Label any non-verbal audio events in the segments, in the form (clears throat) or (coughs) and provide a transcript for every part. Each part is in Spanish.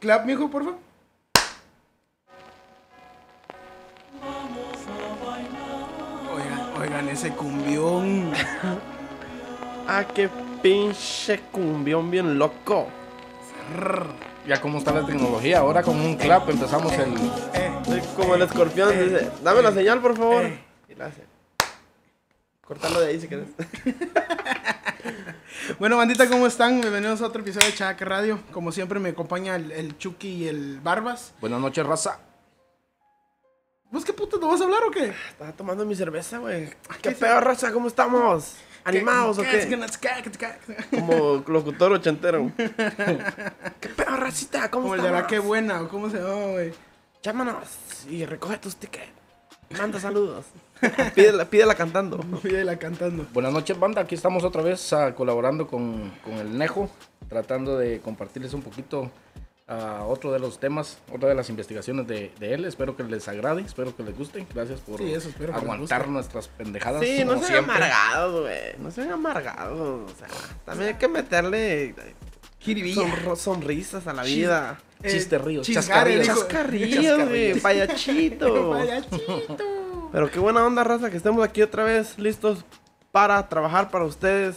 Clap, mijo, por favor. Oigan, oigan ese cumbión. (laughs) Ah, qué pinche cumbión bien loco. Ya como está la tecnología, ahora con un clap empezamos el... Eh, Soy como el escorpión, eh, dice, dame la señal, por favor. eh. Y la hace. Cortarlo de ahí si quieres. (laughs) (laughs) Bueno, bandita, ¿cómo están? Bienvenidos a otro episodio de Chaca Radio. Como siempre, me acompaña el, el Chucky y el Barbas. Buenas noches, raza. ¿Vos qué puto te vas a hablar o qué? Estaba tomando mi cerveza, güey. ¿Qué ¿Qué pedo, raza? ¿Cómo estamos? ¿Animados o qué? Como locutor ochentero. (laughs) ¿Qué pedo, racita? ¿Cómo Como el de la qué buena, o cómo se llama, güey. Llámanos y recoge tus tickets. Manda saludos. (laughs) pídela, pídela cantando. (laughs) Pídela cantando. Buenas noches, banda. Aquí estamos otra vez ah, colaborando con, con el Nejo, tratando de compartirles un poquito a otro de los temas, otra de las investigaciones de, de él. Espero que les agrade, espero que les guste. Gracias por Sí, eso espero que les aguantar nuestras pendejadas. Sí, no sean amargados, güey. No sean amargados. O sea, también hay que meterle sonro- sonrisas a la vida. Eh, Chiste chascarrillos. dijo. Chascarrillos, güey. Payachito. (laughs) Payachito. Pero qué buena onda, raza, que estemos aquí otra vez listos para trabajar para ustedes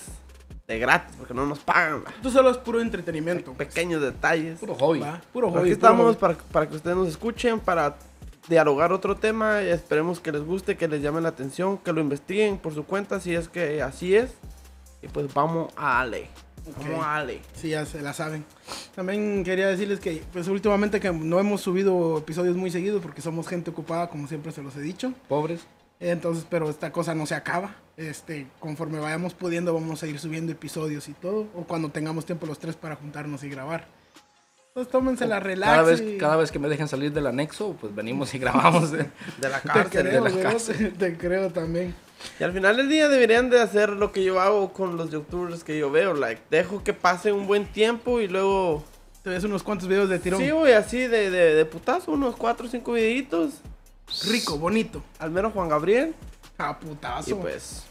de gratis, porque no nos pagan. va. Esto solo es puro entretenimiento. Pequeños detalles. Puro hobby. Va, Puro Aquí hobby. estamos puro hobby. para, para que ustedes nos escuchen, para dialogar otro tema. esperemos que les guste, que les llame la atención, que lo investiguen por su cuenta, si es que así es. Y pues vamos a Ale. Vamos Ok. a Ale. Sí, ya se la saben. También quería decirles que, pues últimamente que no hemos subido episodios muy seguidos porque somos gente ocupada, como siempre se los he dicho. Pobres. Entonces, pero esta cosa no se acaba. Este, conforme vayamos pudiendo, vamos a ir subiendo episodios y todo. O cuando tengamos tiempo los tres para juntarnos y grabar. Entonces, tómense la relax. Cada vez, y- cada vez que me dejen salir del anexo, pues venimos y grabamos. ¿eh? De la Te cárcel. creo, la güey, casa. Te creo también. Y al final del día deberían de hacer lo que yo hago con los youtubers que yo veo. Like, dejo que pase un buen tiempo y luego... Te ves unos cuantos videos de tirón. Sí, güey, así de, de, de putazo, unos 4 o 5 videitos. Rico, bonito. Al menos Juan Gabriel. A putazo. Y pues...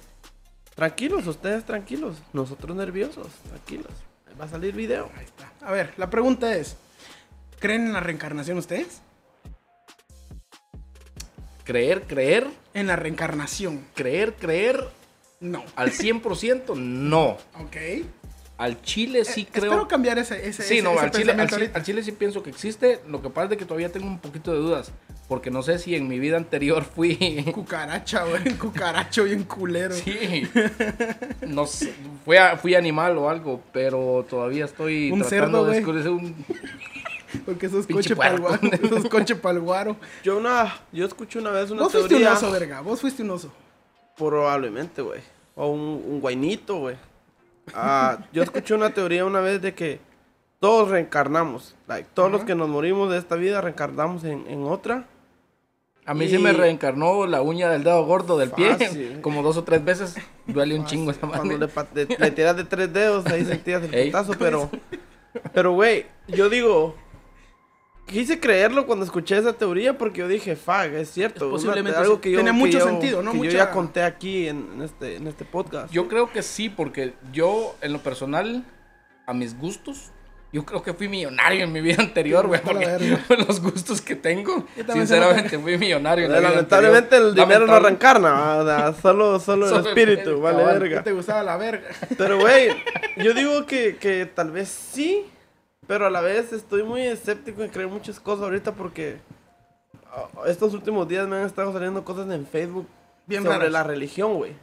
Tranquilos, ustedes tranquilos. Nosotros nerviosos, tranquilos. Ahí va a salir video. Ahí está. A ver, la pregunta es: ¿creen en la reencarnación ustedes? Creer, creer, En la reencarnación. creer, creer. No. Al 100% no. Ok. Al chile sí Eh, creo. Espero cambiar ese, ese, Sí, ese- no, ese al chile, al, chile sí pienso que existe. Lo que pasa es que todavía tengo un poquito de dudas. Porque no sé si en mi vida anterior (laughs) fui. Cucaracha, güey. Cucaracho bien culero. Sí. (laughs) No sé. Fui, a- fui animal o algo. Pero todavía estoy Un tratando cerdo, de un. Porque sos Pinche coche pa'l puerco. guaro. (laughs) Sos coche pa'l guaro. Yo una... Yo escuché una vez una Vos fuiste un teoría... oso, verga. Vos fuiste un oso. Probablemente, güey. O un, un guainito, güey. Ah, yo escuché una teoría una vez de que todos reencarnamos. Like, todos los que nos morimos de esta vida reencarnamos en, en otra. A mí Y- sí me reencarnó la uña del dedo gordo del pie. Fácil. (laughs) Como dos o tres veces. Duele un chingo esa Cuando madre. le, pa- de- le tiras de tres dedos, ahí sentías el (laughs) putazo, pero... Pero, güey, yo digo... Quise creerlo cuando escuché esa teoría porque yo dije, fuck, es cierto. Es una- posiblemente algo sí. que yo, Tiene que mucho yo- sentido, ¿no? Que yo Mucha- ya conté aquí en, en este, en este podcast. Yo creo que sí, porque yo, en lo personal, a mis gustos, yo creo que fui millonario en mi vida (laughs) anterior, güey. Con (laughs) los gustos que tengo, Yo sinceramente fui millonario en la vida Lamentablemente el anterior. dinero no Lamentable- reencarna, o sea, (laughs) solo, solo el Solo el espíritu, espíritu, vale cabal. ¿Qué verga. te gustaba la verga? Pero, güey, yo digo que, que tal vez sí, pero a la vez estoy muy escéptico en creer muchas cosas ahorita porque ah, estos últimos días me han estado saliendo cosas en Facebook Bien sobre raras. la religión, güey.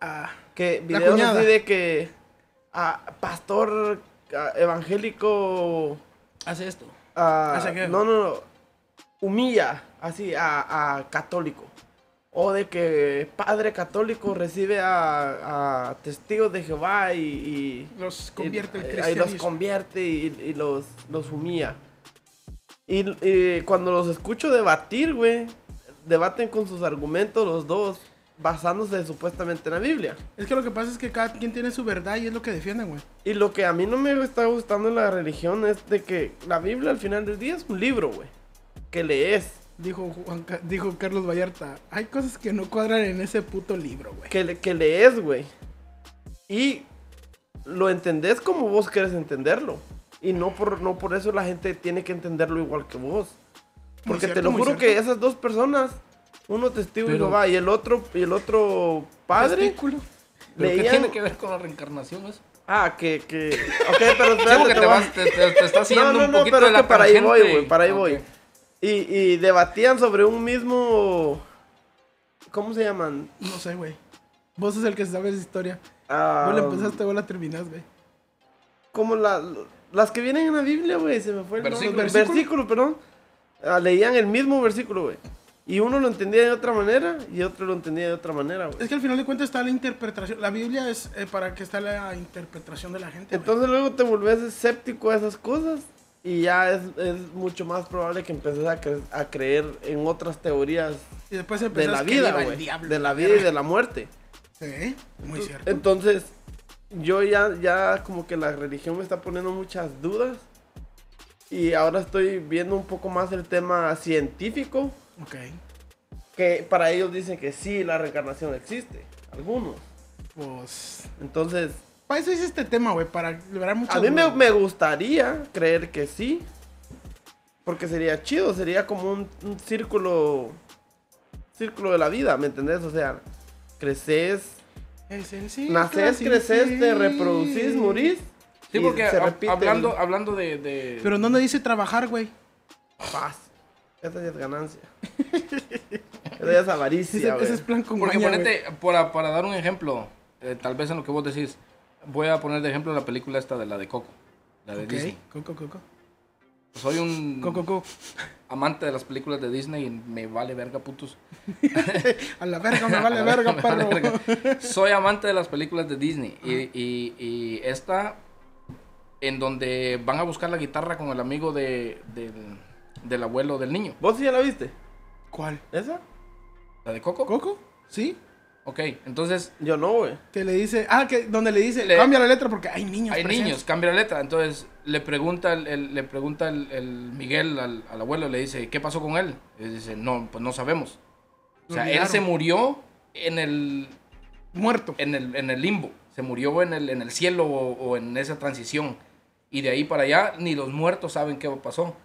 Ah, Que videos así de que ah, pastor ah, evangélico hace esto. ah, ¿Hace qué? no, no, no, humilla así a, a católico. O de que padre católico recibe a, a testigos de Jehová y, y- Los convierte y- ahí los cristianismo. convierte y, y los, los humilla. Y, y cuando los escucho debatir, güey, debaten con sus argumentos los dos, basándose supuestamente en la Biblia. Es que lo que pasa es que cada quien tiene su verdad y es lo que defienden, güey. Y lo que a mí no me está gustando en la religión es de que la Biblia al final del día es un libro, güey. Que lees. Dijo, Juan dijo Carlos Vallarta, hay cosas que no cuadran en ese puto libro, güey. Que, le- que lees, güey. Y lo entendés como vos querés entenderlo. Y no por, no por eso la gente tiene que entenderlo igual que vos. Porque te cierto, lo muy juro cierto. que esas dos personas, uno testigo de Pero- Jehová y el otro, y el otro padre. ¿Pero qué leían... tiene que ver con la reencarnación eso? Ah, que, que... Ok, pero espérate, te te, vas, te, te, te estás yendo No, no, un no, poquito pero de es la que para ahí voy, güey, para ahí Ok. voy. Y, y debatían sobre un mismo... ¿Cómo se llaman? No sé, güey. Vos sos el que sabe esa historia. Ah, Vos la empezaste, vos la terminás, güey. como la, las que vienen en la Biblia, güey, se me fue el Versículo. nombre. Versículo, perdón. Ah, leían el mismo versículo, güey. Y uno lo entendía de otra manera y otro lo entendía de otra manera, güey. Es que al final de cuentas está la interpretación. La Biblia es eh, para que está la interpretación de la gente. Entonces luego te volvés escéptico a esas cosas y ya es, es mucho más probable que empeces a, cre- a creer en otras teorías y después de la vida, güey. De la vida y de la muerte. Sí, muy cierto. Entonces, yo ya, ya como que la religión me está poniendo muchas dudas. Y ahora estoy viendo un poco más el tema científico. Ok. Que para ellos dicen que sí, la reencarnación existe. Algunos. Pues. Entonces, Para eso hice este tema, güey. Para liberar muchas a mí me, me gustaría creer que sí. Porque sería chido, sería como un, un círculo. Círculo de la vida, ¿me entendés? O sea, creces, Es el sí, naces, sí, creces, sí. te reproducís, morís. Sí, porque se repite hablando, el- hablando de, de- Pero no nos dice trabajar, güey. Paz. Esa ya es ganancia. Esa ya es avaricia, Ese, ese es plan con Porque ponete, para, para dar un ejemplo, eh, tal vez en lo que vos decís, voy a poner de ejemplo la película esta de la de Coco, la de Disney. Coco, coco. Soy un Coco, coco. amante de las películas de Disney y me vale verga, putos. (laughs) A la verga, me vale verga, Me vale perro. verga. Soy amante de las películas de Disney. Y, y, y esta, en donde van a buscar la guitarra con el amigo de, del, del abuelo del niño. ¿Vos sí ya la viste? ¿Cuál? ¿Esa? ¿La de Coco? ¿Coco? ¿Sí? Ok, entonces Yo no, güey. Que le dice. Ah, que donde le dice. Le- Cambia la letra porque hay niños. hay presentes. niños, cambia la letra. Entonces le pregunta el, el- le pregunta el, el Miguel al, al abuelo, le dice, ¿qué pasó con él? Y dice, no, pues no sabemos. O sea, él se murió en el, Muerto. en el, en el limbo. Se murió en el, en el cielo o, o en esa transición. Y de ahí para allá, ni los muertos saben qué pasó.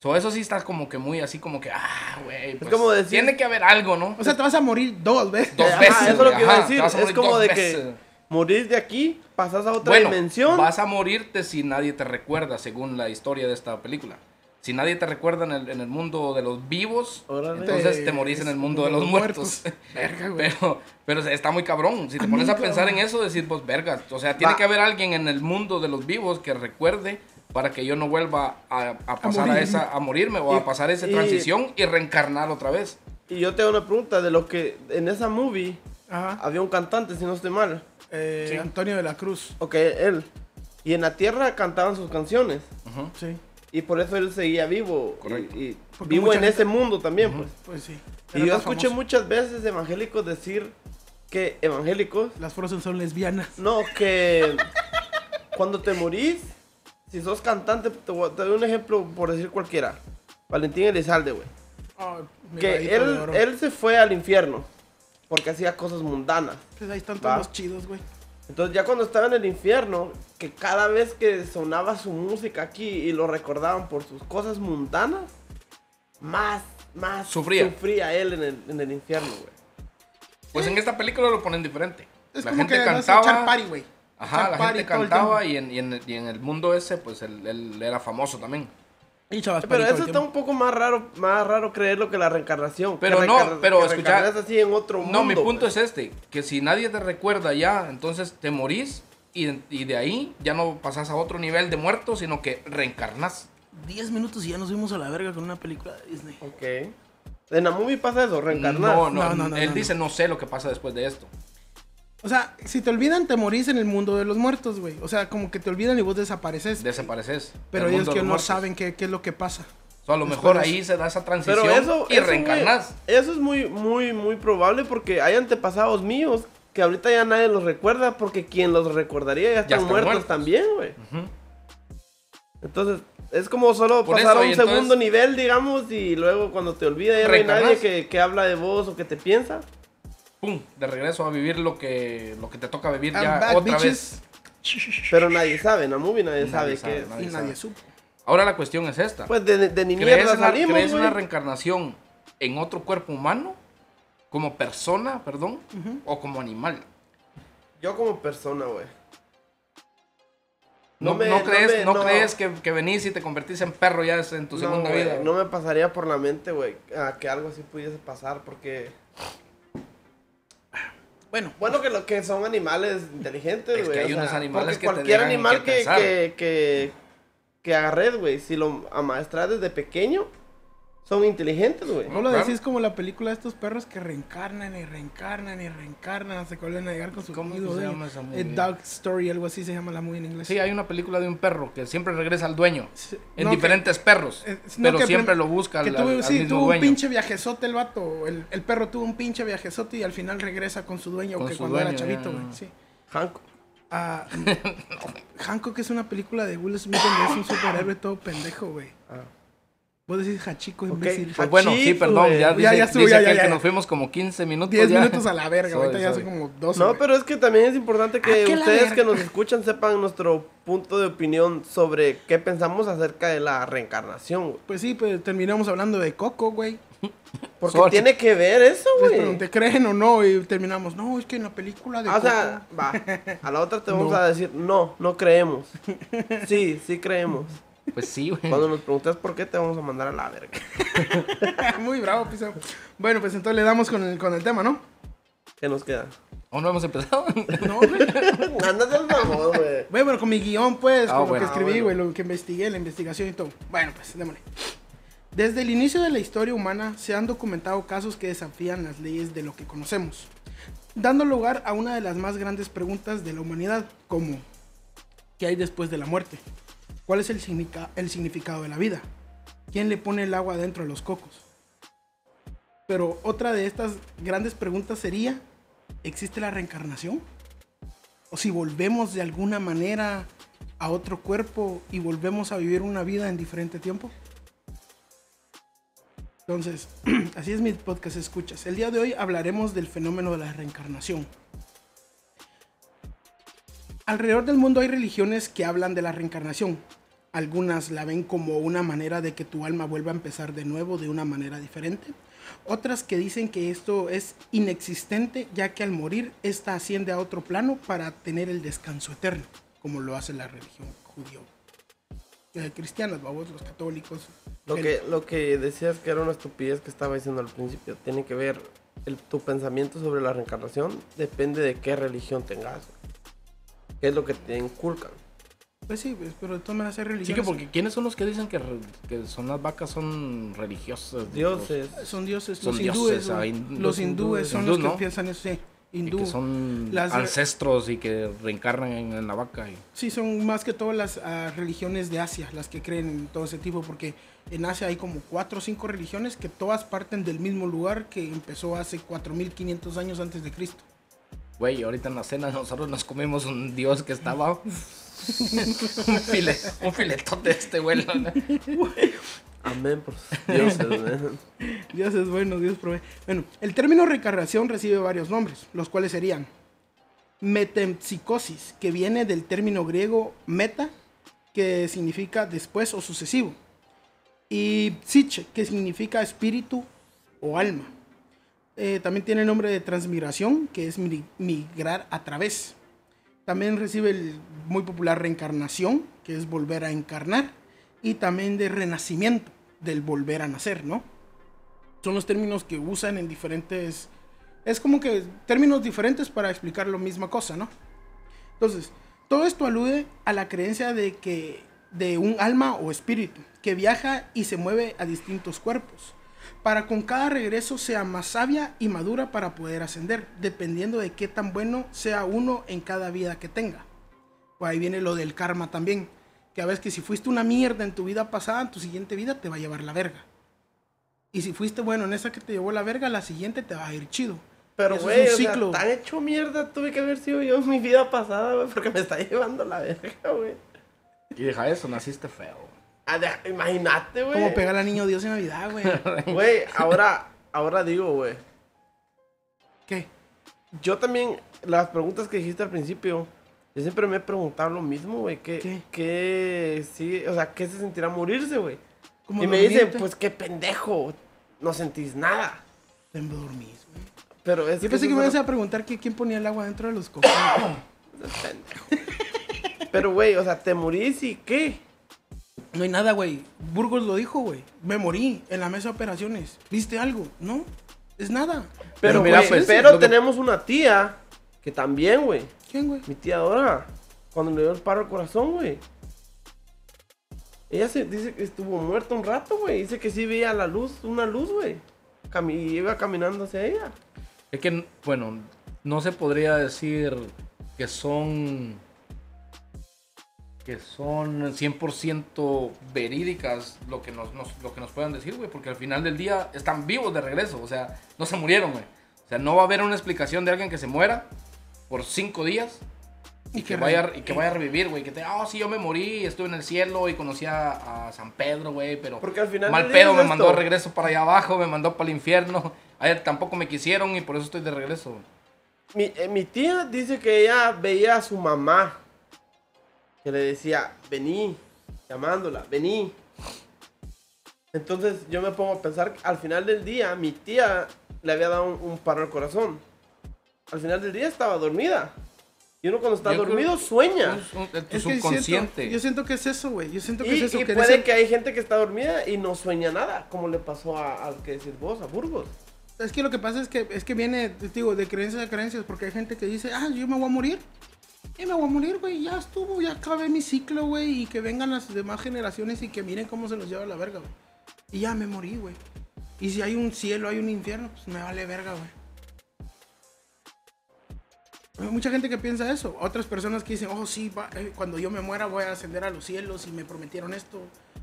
So, eso sí está como que muy así, como que, ah, güey. pues, como decir- Tiene que haber algo, ¿no? O sea, te vas a morir dos veces. Dos Ajá, veces. eso es lo que iba a decir. a Es como de veces. que morís de aquí, pasas a otra Bueno, dimensión. vas a morirte si nadie te recuerda, según la historia de esta película. Si nadie te recuerda en el, en el mundo de los vivos, Órale. entonces te morís en el mundo de los muertos. (laughs) Verga, güey. Pero, pero está muy cabrón. Si te pones a Amigo. pensar en eso, decir, pues, verga. O sea, tiene Va. que haber alguien en el mundo de los vivos que recuerde para que yo no vuelva a, a pasar a, morirme. esa, a morirme o Y- a pasar esa transición y reencarnar otra vez. Y yo te hago una pregunta de lo que en esa movie Ajá. había un cantante, si no estoy mal. Eh, Sí. Antonio de la Cruz. Ok, él. Y en la tierra cantaban sus canciones. Ujú. Sí. Y por eso él seguía vivo. Correcto. Y, vivo en gente- ese mundo también, pues. Pues sí. Y yo escuché famoso. muchas veces evangélicos decir que evangélicos, Las Frozen son lesbianas. no, que cuando te morís, si sos cantante, te, voy a- te doy un ejemplo por decir cualquiera. Valentín Elizalde, güey. Mi Que él, él se fue al infierno porque hacía cosas mundanas. Pues ahí están Va. todos los chidos, güey. Entonces ya cuando estaba en el infierno, que cada vez que sonaba su música aquí y lo recordaban por sus cosas mundanas, más, más Sufría. sufría él en el, en el infierno, güey. Pues en esta película lo ponen diferente. Es la como gente que cantaba. echar party, güey. Ajá, la gente cantaba y en, y, en, y en el mundo ese, pues él, él era famoso también. Y chavas Pero eso está un poco más raro, más raro creerlo que la reencarnación. Pero no, pero que escucha- reencarnas así en otro mundo. No, mi punto pues. es este, que si nadie te recuerda ya, entonces te morís y, y de ahí ya no pasas a otro nivel de muerto, sino que reencarnas. 10 minutos y ya nos vimos a la verga con una película de Disney. Ok. En la movie pasa eso, reencarnar. No, no, No, no, no, él no, dice no sé lo que pasa después de esto. O sea, si te olvidan, te morís en el mundo de los muertos, güey. O sea, como que te olvidan y vos desapareces. Desapareces. pero ellos que no muertos. saben qué, qué es lo que pasa. So, a lo Después mejor ahí se da esa transición Pero eso, y eso, reencarnas. eso es muy, muy, muy probable porque hay antepasados míos que ahorita ya nadie los recuerda porque quien los recordaría ya están, están muertos, muertos. también, güey. Entonces, es como solo Por pasar eso, a un entonces- segundo nivel, digamos, y luego cuando te olvida ya no hay nadie que, que habla de vos o que te piensa. Pum, de regreso a vivir lo que, lo que te toca vivir I'm ya back, otra bitches. vez. Pero nadie sabe, en la movie nadie, Nadie sabe, sabe, qué es. nadie Y sabe. nadie supo. Ahora la cuestión es esta. Pues de, de ni ¿Crees, mierda salimos, crees güey. una reencarnación en otro cuerpo humano? Como persona, perdón, o como animal. Yo como persona, güey. No, me- no crees, me- no crees que, que venís y te convertís en perro ya en tu no, segunda vida. No me pasaría por la mente, güey, a que algo así pudiese pasar, porque... Bueno, Bueno, que lo que son animales inteligentes, Es que güey. hay unos sea, animales que cualquier animal que que, que, que, que agarres, güey, si lo amaestras desde pequeño, son inteligentes, güey. no lo Claro. decís como la película de estos perros que reencarnan y reencarnan y reencarnan hasta que vuelven a llegar con su ¿Cómo se llama esa movie? Dog Story, algo así se llama la movie en inglés. Sí, hay una película de un perro que siempre regresa al dueño. Sí, En no, diferentes perros. Eh, no, pero que siempre lo busca que al, tuvo, al- al sí, mismo tuvo un dueño. pinche viajezote el vato. El, el perro tuvo un pinche viajezote y al final regresa con su dueño Con que su cuando era chavito, güey. Sí. Hank. Ah, Hancock es una película de Will Smith donde es un superhéroe todo pendejo, güey. Ah. Vos decís Hachico, imbécil. Pues bueno, sí, perdón, ya Ya, dice, ya estuvo, dice ya, aquel ya, que ya. nos fuimos como 15 minutos 10 ya. minutos a la verga, ahorita ya son como 12. No, pero es que también es importante que ¿A qué la ustedes que nos escuchan sepan nuestro punto de opinión sobre qué pensamos acerca de la reencarnación, güey. Pues sí, pues terminamos hablando de Coco, güey. (laughs) Porque Sorry. tiene que ver eso, Les güey. pregunté, ¿creen o no? Y terminamos, no, es que en la película de Ah, o Coco... sea, va. A la otra te vamos (laughs) No. a decir, no, no creemos. Sí, sí creemos. (laughs) Pues sí, güey. Cuando nos preguntes por qué, te vamos a mandar a la verga. (laughs) Muy bravo, piso. Bueno, pues entonces le damos con el, con el tema, ¿no? ¿Qué nos queda? ¿Aún no hemos empezado? (laughs) No, güey. (laughs) Ándate al favor, güey. Bueno, pero con mi guion, pues, Ah, con lo que escribí, Ah, güey, bueno. lo que investigué, la investigación y todo. Bueno, pues, démosle. Desde el inicio de la historia humana se han documentado casos que desafían las leyes de lo que conocemos, dando lugar a una de las más grandes preguntas de la humanidad, como ¿qué hay después de la muerte? ¿Cuál es el, significa- el significado de la vida? ¿Quién le pone el agua dentro de los cocos? Pero otra de estas grandes preguntas sería, ¿existe la reencarnación? o si volvemos de alguna manera a otro cuerpo y volvemos a vivir una vida en diferente tiempo. Entonces, (clears throat) así es mi podcast escuchas. El día de hoy hablaremos del fenómeno de la reencarnación. Alrededor del mundo hay religiones que hablan de la reencarnación. Algunas la ven como una manera de que tu alma vuelva a empezar de nuevo de una manera diferente. Otras que dicen que esto es inexistente ya que al morir esta asciende a otro plano para tener el descanso eterno, como lo hace la religión judío. Eh, cristianas, babos, los católicos. Lo que, lo que decías que era una estupidez que estaba diciendo al principio, tiene que ver el, tu pensamiento sobre la reencarnación, depende de qué religión tengas. ¿Qué es lo que te inculcan? Pues sí, pues, pero de todas maneras hay Sí, que porque ¿quiénes son los que dicen que, re- que son las vacas son religiosas? Dioses. Son dioses, Son los hindúes. los los hindúes son los que ¿no? piensan eso, sí. Y Hindú. que son Las- ancestros y que reencarnan en, en la vaca. y- Sí, son más que todas las ah, religiones de Asia las que creen en todo ese tipo, porque en Asia hay como cuatro o cinco religiones que todas parten del mismo lugar que empezó hace 4500 años antes de Cristo. Güey, ahorita en la cena nosotros nos comimos un dios que estaba... (laughs) un, file, un filetote de este. ¿no? Amén por sus dioses. man. Dios es bueno, Dios provee. Bueno, el término reencarnación recibe varios nombres, los cuales serían metempsicosis, que viene del término griego meta, que significa después o sucesivo, y psiche, que significa espíritu o alma. Eh, también tiene el nombre de transmigración, que es mi- migrar a través. También recibe el muy popular reencarnación, que es volver a encarnar, y también de renacimiento, del volver a nacer, ¿no? Son los términos que usan en diferentes... Es como que términos diferentes para explicar la misma cosa, ¿no? Entonces, todo esto alude a la creencia de que de un alma o espíritu que viaja y se mueve a distintos cuerpos, para con cada regreso sea más sabia y madura para poder ascender, dependiendo de qué tan bueno sea uno en cada vida que tenga. Pues ahí viene lo del karma también, que a veces que si fuiste una mierda en tu vida pasada, en tu siguiente vida te va a llevar la verga. Y si fuiste bueno en esa que te llevó la verga, la siguiente te va a ir chido. Pero, güey, un o sea, ciclo. tan hecho mierda tuve que haber sido yo en mi vida pasada, güey, porque me está (laughs) llevando la verga, güey. Y deja eso, naciste feo. Ah, Imagínate, güey. Como pegar al niño Dios en Navidad, güey. (laughs) Güey, ahora, ahora digo, güey. ¿Qué? Yo también, las preguntas que dijiste al principio, Yo siempre me he preguntado lo mismo, güey. ¿Qué, ¿Qué? qué, sí, o sea, ¿qué se sentirá morirse, güey? Y me dicen, pues qué pendejo, no sentís nada. Te dormís, güey. Pero es Yo pensé que me ibas a preguntar que quién ponía el agua dentro de los (coughs) cocos. pendejo. Pero, güey, o sea, te morís y qué? No hay nada, güey. Burgos lo dijo, güey. Me morí en la mesa de operaciones. ¿Viste algo? No, es nada. Pero, Pero mira, pues, pero lo que- tenemos una tía que también, güey. ¿Quién, güey? Mi tía Dora, cuando le dio el paro al corazón, güey. Ella se dice que estuvo muerta un rato, güey. Dice que sí veía la luz, una luz, güey. Y iba caminando hacia ella. Es que, bueno, no se podría decir que son que son 100% verídicas lo que nos, nos- lo que nos puedan decir, güey, porque al final del día están vivos de regreso, o sea, no se murieron, güey. O sea, no va a haber una explicación de alguien que se muera por cinco días y, Y que, que vaya, y que vaya a revivir, güey. Que te, ah, sí, yo me morí, estuve en el cielo y conocí a, a San Pedro, güey, pero Porque al final mal pedo me esto. mandó de regreso para allá abajo, me mandó para el infierno. A él tampoco me quisieron y por eso estoy de regreso. Mi, eh, mi tía dice que ella veía a su mamá. Que le decía, vení, llamándola, vení. Entonces yo me pongo a pensar, que al final del día, mi tía le había dado un, un paro al corazón. Al final del día estaba dormida. Y uno cuando está Yo creo- dormido sueña. Es un- es tu Es que subconsciente. siento, yo siento que es eso, güey. Yo siento que Y, es eso. y que puede eres- que hay gente que está dormida y no sueña nada, como le pasó a- al que decís vos, a Burgos. Es que lo que pasa es que, es que viene, digo, de creencias a creencias, porque hay gente que dice, ah, yo me voy a morir. Y me voy a morir, güey, ya estuvo, ya acabé mi ciclo, güey, y que vengan las demás generaciones y que miren cómo se los lleva la verga, güey. Y ya me morí, güey. Y si hay un cielo, hay un infierno, pues me vale verga, güey. Hay mucha gente que piensa eso. Otras personas que dicen, oh, sí, va- eh, cuando yo me muera voy a ascender a los cielos y me prometieron esto.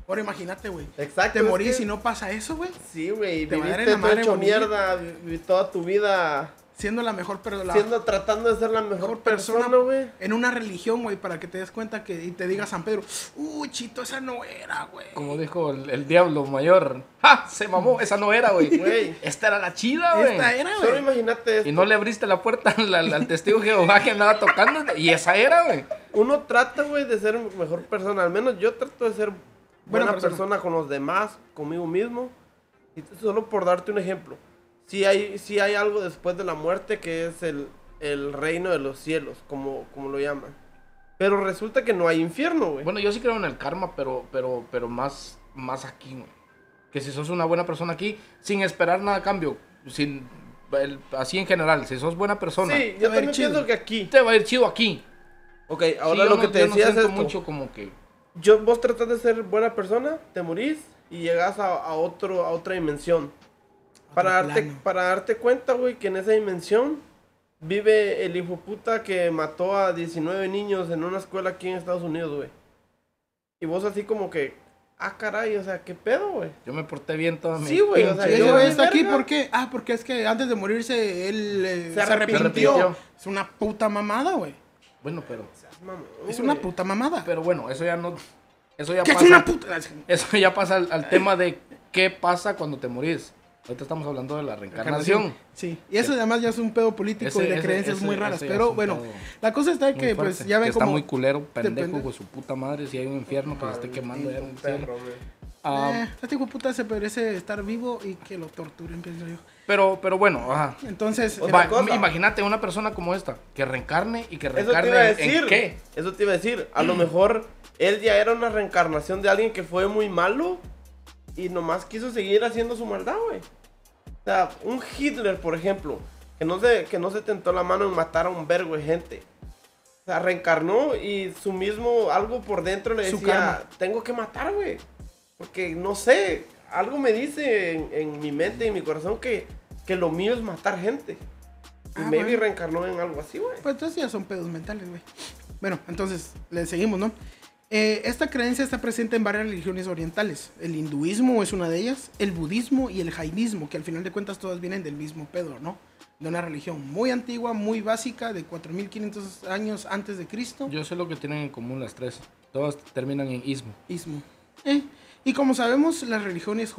Ahora imagínate, güey. Exacto, Te morís que- y no pasa eso, güey. Sí, güey, Te viviste todo madre hecho bonita. mierda, toda tu vida Siendo la mejor, pero la siendo, tratando de ser la mejor, mejor persona, persona güey. en una religión, güey, para que te des cuenta que y te diga San Pedro, uy, chito, esa no era, güey. Como dijo el, el diablo mayor. ¡Ja! Se mamó, esa no era, güey. Esta era la chida, güey. Esta era, Solo güey. imagínate esto. Y no le abriste la puerta al, al- al testigo Jehová que andaba tocando. Y esa era, güey. Uno trata, güey, de ser mejor persona. Al menos yo trato de ser buena, persona. persona. con los demás, conmigo mismo. Y solo por darte un ejemplo. Si hay, si hay algo después de la muerte que es el, el reino de los cielos, como, como lo llaman. Pero resulta que no hay infierno, güey. Bueno, yo sí creo en el karma, pero, pero, pero más, más aquí, güey. Que si sos una buena persona aquí, sin esperar nada a cambio, sin, el- así en general, si sos buena persona, sí, yo también pienso que aquí. te va a ir chido aquí. Ok, Sí, ahora lo no- que te yo no decía es esto. mucho como que... Yo, vos tratas de ser buena persona, te morís y llegas a, a otro, a otra dimensión. Para darte, plano. para darte cuenta, güey, que en esa dimensión vive el hijo puta que mató a 19 niños en una escuela aquí en Estados Unidos, güey. Y vos así como que, ah, caray, o sea, ¿qué pedo, güey? Yo me porté bien toda mi Sí, güey, o sea, yo- está aquí. ¿por qué? Ah, porque es que antes de morirse él eh, Se se, arrepintió. arrepintió. Es una puta mamada, güey. Bueno, pero... Mamón, Es una puta mamada. Pero bueno, eso ya no... Eso ya ¿Qué es pasa... una puta? (laughs) Eso ya pasa al, al tema de qué pasa cuando te morís. Ahorita estamos hablando de la reencarnación. Sí, y eso además ya es un pedo político Ese- y de ese- creencias ese- muy raras. Pero bueno, la cosa está que pues fuerte, ya ven que como... Está muy culero, pendejo, con su puta madre. Si hay un infierno, que se esté quemando ya un. Perro. Ah, Eh, este hijo de puta se merece estar vivo y que lo torturen, pienso yo. pero, pero bueno, ajá. Entonces, Va. Imagínate una persona como esta, que reencarne y que Eso te reencarne iba a decir. en qué. Eso te iba a decir. A lo mejor él ya era una reencarnación de alguien que fue muy malo y nomás quiso seguir haciendo su maldad, güey. O sea, un Hitler, por ejemplo, que no se, que no se tentó la mano en matar a un vergo de gente. O sea, reencarnó y su mismo algo por dentro le Su decía, karma. tengo que matar, güey. Porque no sé, algo me dice en, en mi mente y en mi corazón que, que lo mío es matar gente. Y Ah, maybe bueno. reencarnó en algo así, güey. Pues entonces ya son pedos mentales, güey. Bueno, entonces le seguimos, ¿no? Eh, esta creencia está presente en varias religiones orientales. El hinduismo es una de ellas, el budismo y el jainismo, que al final de cuentas todas vienen del mismo pedo, ¿no? De una religión muy antigua, muy básica, de 4500 años antes de Cristo. Yo sé lo que tienen en común las tres. Todas terminan en ismo. Ismo. Eh, Y como sabemos, las religiones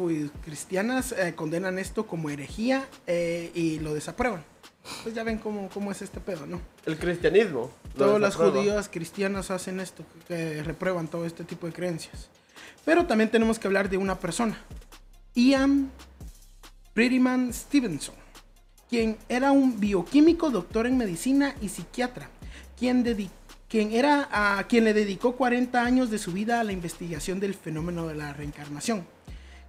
cristianas condenan esto como herejía eh, y lo desaprueban. Pues ya ven cómo, cómo es este pedo, ¿no? El cristianismo. Todas las judías cristianas hacen esto, que reprueban todo este tipo de creencias. Pero también tenemos que hablar de una persona, Ian Prettyman Stevenson, quien era un bioquímico, doctor en medicina y psiquiatra, quien, quien, era, a, quien le dedicó 40 años de su vida a la investigación del fenómeno de la reencarnación.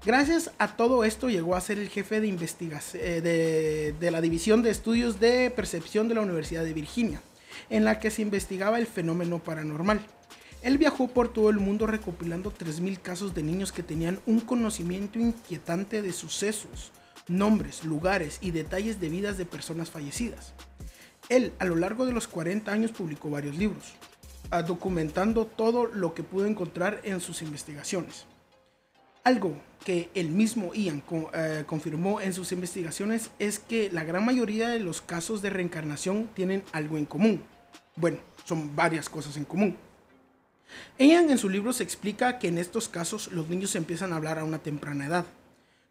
Gracias a todo esto llegó a ser el jefe de investigación de, de la División de Estudios de Percepción de la Universidad de Virginia, en la que se investigaba el fenómeno paranormal. Él viajó por todo el mundo recopilando 3.000 casos de niños que tenían un conocimiento inquietante de sucesos, nombres, lugares y detalles de vidas de personas fallecidas. Él, a lo largo de los 40 años, publicó varios libros, ah, documentando todo lo que pudo encontrar en sus investigaciones. Algo que el mismo Ian eh, confirmó en sus investigaciones es que la gran mayoría de los casos de reencarnación tienen algo en común. Bueno, son varias cosas en común. Ian en su libro se explica que en estos casos los niños empiezan a hablar a una temprana edad,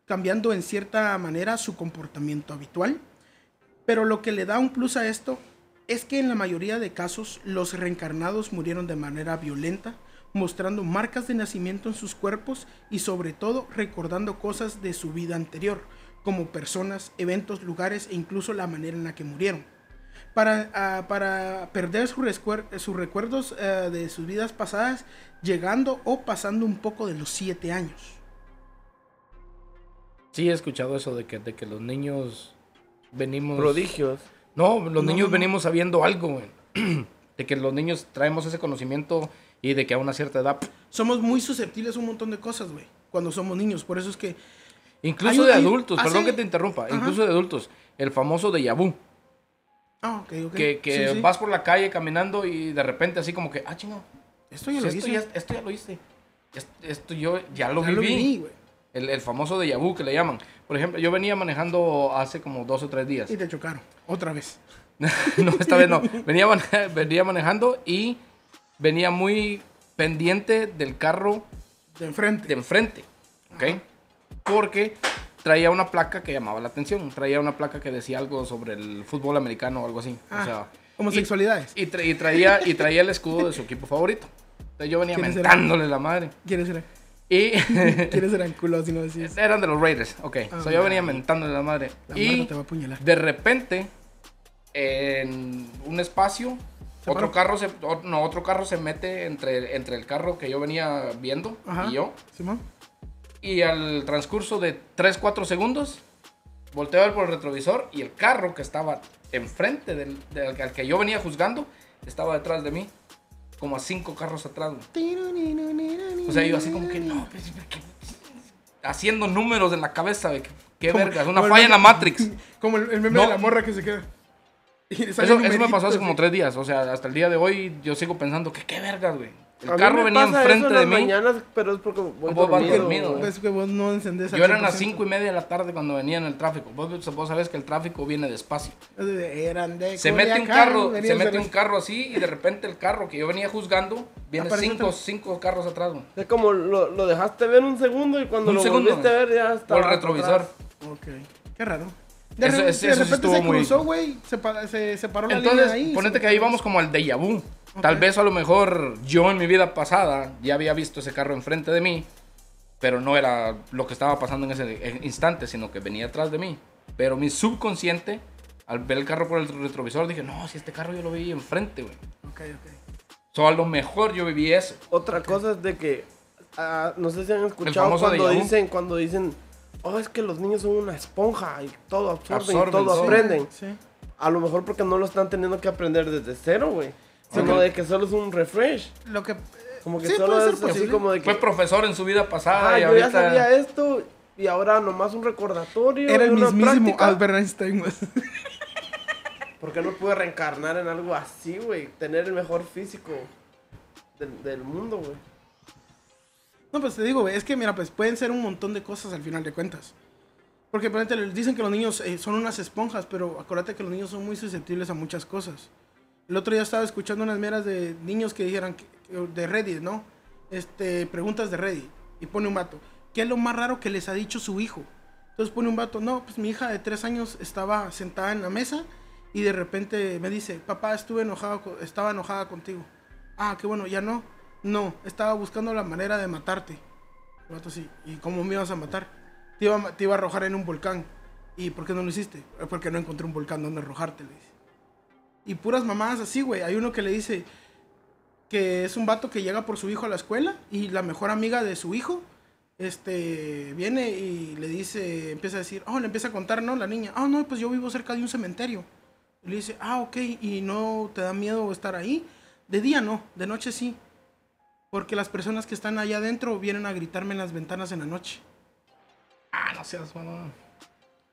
cambiando en cierta manera su comportamiento habitual. Pero lo que le da un plus a esto es que en la mayoría de casos los reencarnados murieron de manera violenta, mostrando marcas de nacimiento en sus cuerpos y sobre todo recordando cosas de su vida anterior, como personas, eventos, lugares e incluso la manera en la que murieron. Para, ah, para perder sus, recuerdos eh, de sus vidas pasadas, llegando o pasando un poco de los siete años. Sí, he escuchado eso de que, de que los niños venimos... Prodigios. No, los No, niños no, no. venimos sabiendo algo, güey. (clears throat) De que los niños traemos ese conocimiento y de que a una cierta edad, Somos muy susceptibles a un montón de cosas, güey, cuando somos niños. Por eso es que incluso de adultos, hace- perdón que te interrumpa, Ajá. incluso de adultos, el famoso de Yabu, Ah, ok, ok. que, que Sí, sí. vas por la calle caminando y de repente así como que, ah, chingado, Esto ya lo esto, hice. ya, esto ya lo hice. Esto, esto yo ya lo Ya lo viví. viví, güey. el, el famoso de Yabu que le llaman. Por ejemplo, yo venía manejando hace como dos o tres días. Y te chocaron. Otra vez. (laughs) no, esta vez no. Venía, (laughs) venía manejando y venía muy pendiente del carro De enfrente. de enfrente. ¿Ok? Porque traía una placa que llamaba la atención. Traía una placa que decía algo sobre el fútbol americano o algo así. Ah, o sea, homosexualidades. Y, y tra- y traía, y traía el escudo de su equipo favorito. Entonces yo venía mentándole la madre. ¿Quiénes eran? Y (laughs) ¿Quiénes eran culos si no (laughs) decís? eran de los Raiders. Ok. Ah, o sea, yo venía mentándole la madre. La y te va a de repente, en un espacio, ¿Se otro carro se, no, otro carro se mete entre, entre el carro que yo venía viendo Ajá. y yo. Simón. Y al transcurso de 3, 4 segundos, volteo a ver por el retrovisor y el carro que estaba enfrente del, del al que yo venía juzgando estaba detrás de mí, como a 5 carros atrás. O sea, yo así como que no, pues, haciendo números en la cabeza, güey, que- qué Como- verga, es una falla en la Matrix. (laughs) Como el, el meme No. de la morra que se queda. (laughs) Eso, eso me pasó hace como tres días. O sea, hasta el día de hoy yo sigo pensando que qué vergas, güey. El A carro venía enfrente de mí. mañanas, pero es porque voy Vos vas dormido, dormido, güey. güey. Es que vos no encendés Yo eran las 100%. cinco y media de la tarde cuando venía en el tráfico. Vos, vos sabés que el tráfico viene despacio. Eran de Se mete un carro, se mete de- un carro así y de repente el carro que yo venía juzgando viene cinco, cinco carros atrás, güey. Es como lo, lo dejaste ver un segundo y cuando Un lo segundo, volviste a ver ya Por estaba el retrovisor. atrás. Ok. Qué raro. De, Eso- re- eso- de eso repente estuvo se cruzó, güey. Se, pa- se, se paró la Entonces, línea ahí. ponete que ahí vamos como al déjà vu. Tal Ok. vez a lo mejor yo en mi vida pasada ya había visto ese carro enfrente de mí, pero no era lo que estaba pasando en ese instante, sino que venía atrás de mí. Pero mi subconsciente, al ver el carro por el retrovisor, dije, no, si este carro yo lo vi enfrente, güey. Ok, ok. So, a lo mejor yo viví eso. Otra cosa es de que, ah, no sé si han escuchado cuando déjà vu. dicen, cuando dicen, oh, es que los niños son una esponja y todo absorben, Absorben y todo todo. aprenden. Sí. A lo mejor porque no lo están teniendo que aprender desde cero, güey. Sino Ok. de que solo es un refresh. Lo que. Como que Sí, solo puede ser es así posible. como de que, Fue profesor en su vida pasada ah, y yo ahorita... ya sabía esto y ahora nomás un recordatorio Era el mismísimo práctica. Albert Einstein, güey. ¿Por qué no pude reencarnar en algo así, güey? Tener el mejor físico del, del mundo, güey. No, pues te digo, es que mira, pues pueden ser un montón de cosas al final de cuentas. Porque por ejemplo, dicen que los niños eh, son unas esponjas, pero acuérdate que los niños son muy susceptibles a muchas cosas. El otro día estaba escuchando unas meras de niños que dijeran, que- de Reddit, ¿no? Este, preguntas de Reddit. Y pone un vato, ¿qué es lo más raro que les ha dicho su hijo? Entonces pone un vato, no, pues mi hija de tres años estaba sentada en la mesa Y de repente me dice, papá, estuve enojado, estaba enojada contigo. Ah, qué bueno, ya no. No, estaba buscando la manera de matarte. El vato así, ¿y cómo me ibas a matar? Te iba, te a arrojar en un volcán. ¿Y por qué no lo hiciste? "Eh, Porque no encontré un volcán donde arrojarte, le dice. Y puras mamadas así, güey. Hay uno que le dice que es un vato que llega por su hijo a la escuela y la mejor amiga de su hijo este viene y le dice, empieza a decir, oh, le empieza a contar, ¿no? La niña, ah, no, pues yo vivo cerca de un cementerio. Y le dice, ah, ok, ¿y no te da miedo estar ahí? De día no, de noche sí. Porque las personas que están allá adentro vienen a gritarme en las ventanas en la noche. Ah, no seas mamón.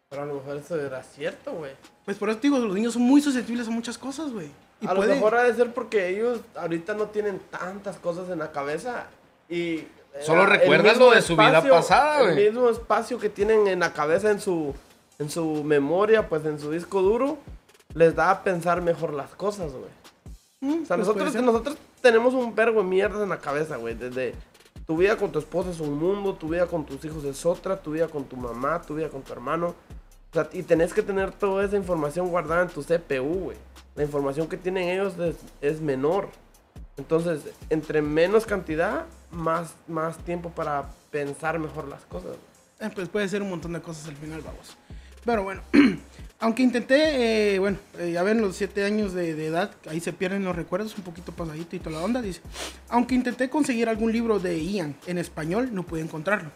Pero a lo mejor eso era cierto, güey. Pues por eso te digo, los niños son muy susceptibles a muchas cosas, güey. Y A puede- lo mejor ha de ser porque ellos ahorita no tienen tantas cosas en la cabeza y... Solo el recuerdan lo de su vida pasada, El güey. mismo espacio que tienen en la cabeza, en su, en su memoria, pues en su disco duro, les da a pensar mejor las cosas, güey. Mm, O sea, pues nosotros, nosotros tenemos un vergo de mierdas en la cabeza, güey. Desde tu vida con tu esposa es un mundo, tu vida con tus hijos es otra, tu vida con tu mamá, tu vida con tu hermano. O sea, y tenés que tener toda esa información guardada en tu CPU, güey. La información que tienen ellos es, es menor. Entonces, entre menos cantidad, más, más tiempo para pensar mejor las cosas. Eh, pues puede ser un montón de cosas al final, vamos. Pero bueno, (clears throat) aunque intenté, eh, bueno, eh, ya ven los 7 años de, de edad, ahí se pierden los recuerdos, un poquito pasadito y toda la onda, dice. Aunque intenté conseguir algún libro de Ian en español, no pude encontrarlo.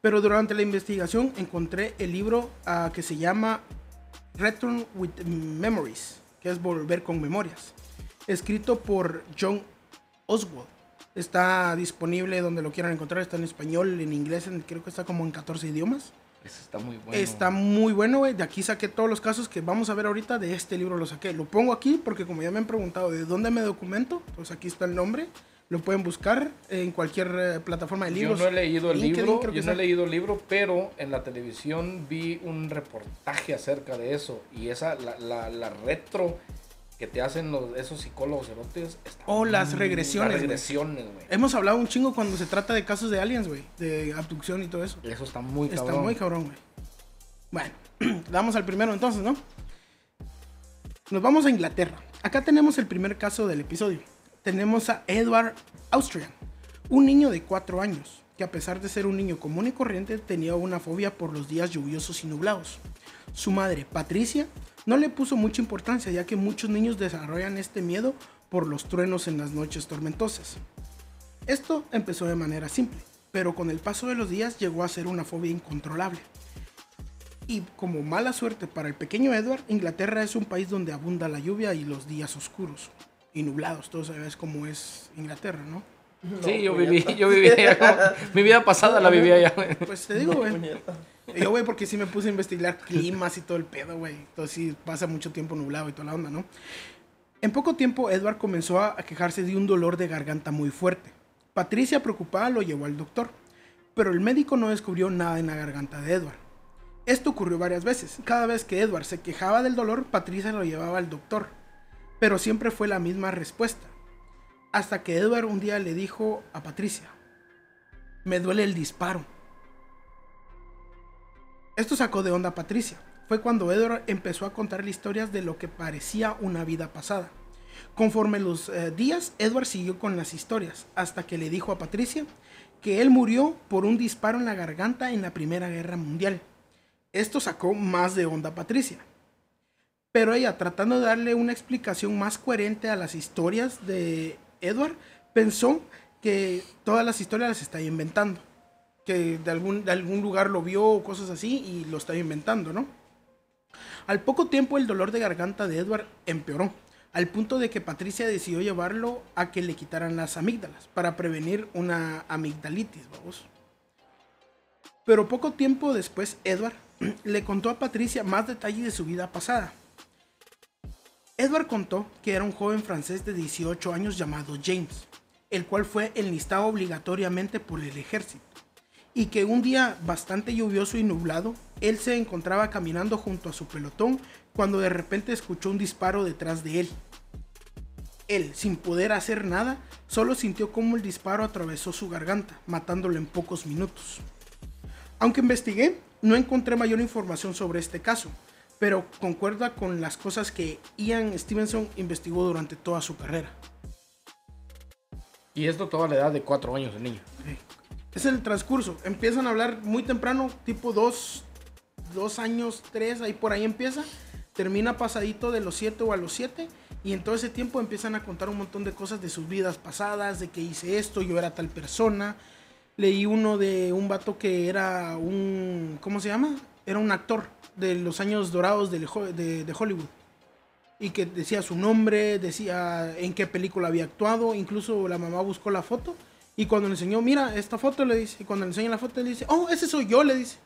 Pero durante la investigación encontré el libro ah, que se llama Return with Memories, que es Volver con Memorias, escrito por John Oswald. Está disponible donde lo quieran encontrar, está en español, en inglés, en- creo que está como en 14 idiomas. Eso está muy bueno. Está muy bueno, güey. De aquí saqué todos los casos que vamos a ver ahorita. De este libro lo saqué. Lo pongo aquí porque como ya me han preguntado de dónde me documento, pues aquí está el nombre. Lo pueden buscar en cualquier eh, plataforma de Yo libros. no he leído el LinkedIn, libro, yo no he leído el libro, pero en la televisión vi un reportaje acerca de eso y esa la, la, la retro que te hacen los, esos psicólogos erotes está Oh, las regresiones, Las regresiones, güey. Hemos hablado un chingo cuando se trata de casos de aliens, güey. De abducción y todo eso. Eso está muy Está cabrón. muy cabrón, güey. Bueno, (clears throat) damos al primero entonces, ¿no? Nos vamos a Inglaterra. Acá tenemos el primer caso del episodio. Tenemos a Edward Austrian, un niño de 4 años, que a pesar de ser un niño común y corriente, tenía una fobia por los días lluviosos y nublados. Su madre, Patricia, no le puso mucha importancia, ya que muchos niños desarrollan este miedo por los truenos en las noches tormentosas. Esto empezó de manera simple, pero con el paso de los días llegó a ser una fobia incontrolable. Y como mala suerte para el pequeño Edward, Inglaterra es un país donde abunda la lluvia y los días oscuros y nublados. Todos sabes cómo es Inglaterra, ¿no? Sí, yo No, viví, yo viví allá. mi vida pasada la viví allá. güey. Pues te digo, güey. Yo, güey, porque sí me puse a investigar climas y todo el pedo, güey. Entonces sí pasa mucho tiempo nublado y toda la onda, ¿no? En poco tiempo, Edward comenzó a quejarse de un dolor de garganta muy fuerte. Patricia, preocupada, lo llevó al doctor, pero el médico no descubrió nada en la garganta de Edward. Esto ocurrió varias veces. Cada vez que Edward se quejaba del dolor, Patricia lo llevaba al doctor, pero siempre fue la misma respuesta. Hasta que Edward un día le dijo a Patricia, me duele el disparo. Esto sacó de onda a Patricia. Fue cuando Edward empezó a contarle historias de lo que parecía una vida pasada. Conforme los eh, días, Edward siguió con las historias, hasta que le dijo a Patricia que él murió por un disparo en la garganta en la Primera Guerra Mundial. Esto sacó más de onda a Patricia. Pero ella, tratando de darle una explicación más coherente a las historias de Edward, pensó que todas las historias las está inventando que de algún, de algún lugar lo vio o cosas así y lo estaba inventando, ¿no? Al poco tiempo el dolor de garganta de Edward empeoró, al punto de que Patricia decidió llevarlo a que le quitaran las amígdalas para prevenir una amigdalitis, vamos. Pero poco tiempo después Edward (clears throat) le contó a Patricia más detalles de su vida pasada. Edward contó que era un joven francés de 18 años llamado James, el cual fue enlistado obligatoriamente por el ejército y que un día bastante lluvioso y nublado, él se encontraba caminando junto a su pelotón cuando de repente escuchó un disparo detrás de él. Él, sin poder hacer nada, solo sintió cómo el disparo atravesó su garganta, matándolo en pocos minutos. Aunque investigué, no encontré mayor información sobre este caso, pero concuerda con las cosas que Ian Stevenson investigó durante toda su carrera. Y esto toda la edad de cuatro años el niño. Es el transcurso. Empiezan a hablar muy temprano, tipo dos, dos años, tres, ahí por ahí empieza. Termina pasadito de los siete o a los siete. Y en todo ese tiempo empiezan a contar un montón de cosas de sus vidas pasadas, de que hice esto, yo era tal persona. Leí uno de un vato que era un, ¿cómo se llama? Era un actor de los años dorados de, de, de Hollywood. Y que decía su nombre, decía en qué película había actuado. Incluso la mamá buscó la foto. Y cuando le enseñó, mira, esta foto le dice. Y cuando le enseña la foto, le dice, oh, ese soy yo, le dice.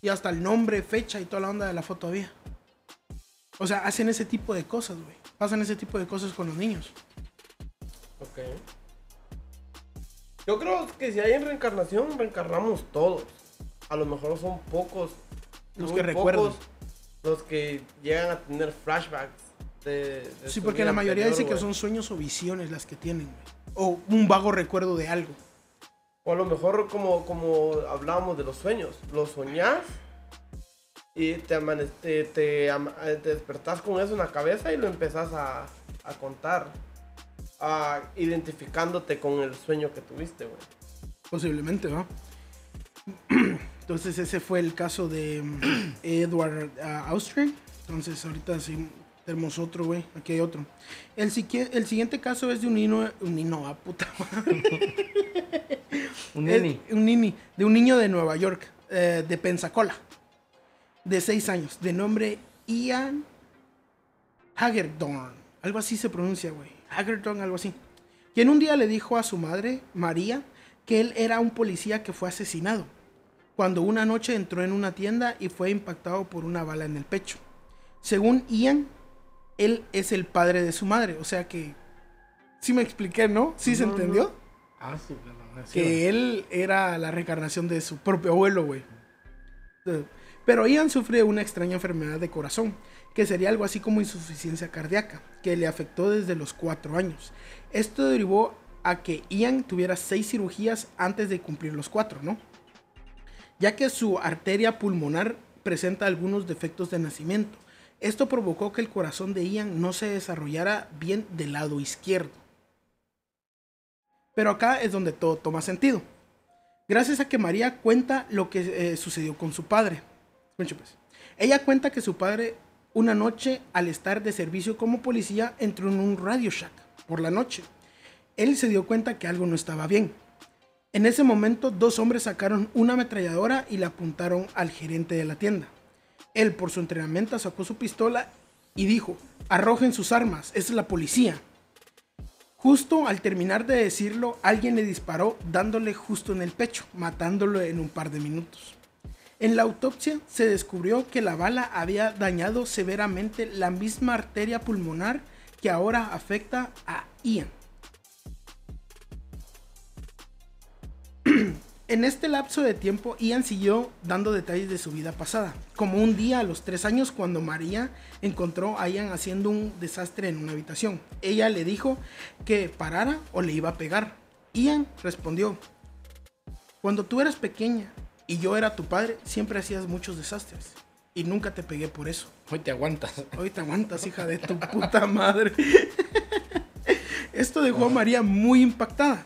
Y hasta el nombre, fecha y toda la onda de la foto había. O sea, hacen ese tipo de cosas, güey. Pasan ese tipo de cosas con los niños. Ok. Yo creo que si hay reencarnación, reencarnamos todos. A lo mejor son pocos. Los que recuerdan. Los que llegan a tener flashbacks. De, de Sí, porque la mayoría dice que son sueños o visiones las que tienen, güey. O un vago recuerdo de algo. O a lo mejor como, como hablábamos de los sueños. Los soñás y te, te, te, te despertás con eso en la cabeza y lo empezás a, a contar. a- identificándote con el sueño que tuviste, güey. Posiblemente, ¿va? (clears throat) Entonces ese fue el caso de mm, (clears throat) Edward Austrian. Entonces ahorita sí tenemos otro, güey. Aquí hay otro. El, el siguiente caso es de un niño, un niño, ah, puta madre. (laughs) Un neni. un nini, de un niño de Nueva York, eh, de Pensacola, de 6 años, de nombre Ian Hagerdorn. Algo así se pronuncia, güey. Hagerdorn, algo así. Quien un día le dijo a su madre, María, que él era un policía que fue asesinado. Cuando una noche entró en una tienda y fue impactado por una bala en el pecho. Según Ian, él es el padre de su madre. O sea que... Sí me expliqué, ¿no? ¿Sí se no. entendió? Ah, sí, claro, sí, que él era la reencarnación de su propio abuelo, güey. Pero Ian sufre una extraña enfermedad de corazón, que sería algo así como insuficiencia cardíaca, que le afectó desde los cuatro años. Esto derivó a que Ian tuviera seis cirugías antes de cumplir los cuatro, ¿no? Ya que su arteria pulmonar presenta algunos defectos de nacimiento. Esto provocó que el corazón de Ian no se desarrollara bien del lado izquierdo. Pero acá es donde todo toma sentido. Gracias a que María cuenta lo que eh, sucedió con su padre. Pues. Ella cuenta que su padre una noche al estar de servicio como policía entró en un Radio Shack por la noche. Él se dio cuenta que algo no estaba bien. En ese momento dos hombres sacaron una ametralladora y la apuntaron al gerente de la tienda. Él por su entrenamiento sacó su pistola y dijo, arrojen sus armas, es la policía. Justo al terminar de decirlo, alguien le disparó dándole justo en el pecho, matándolo en un par de minutos. En la autopsia se descubrió que la bala había dañado severamente la misma arteria pulmonar que ahora afecta a Ian. En este lapso de tiempo, Ian siguió dando detalles de su vida pasada, como un día a los tres años cuando María encontró a Ian haciendo un desastre en una habitación. Ella le dijo que parara o le iba a pegar. Ian respondió, cuando tú eras pequeña y yo era tu padre, siempre hacías muchos desastres y nunca te pegué por eso. Hoy te aguantas. (laughs) Hoy te aguantas, hija de tu puta madre. (laughs) Esto dejó a María muy impactada.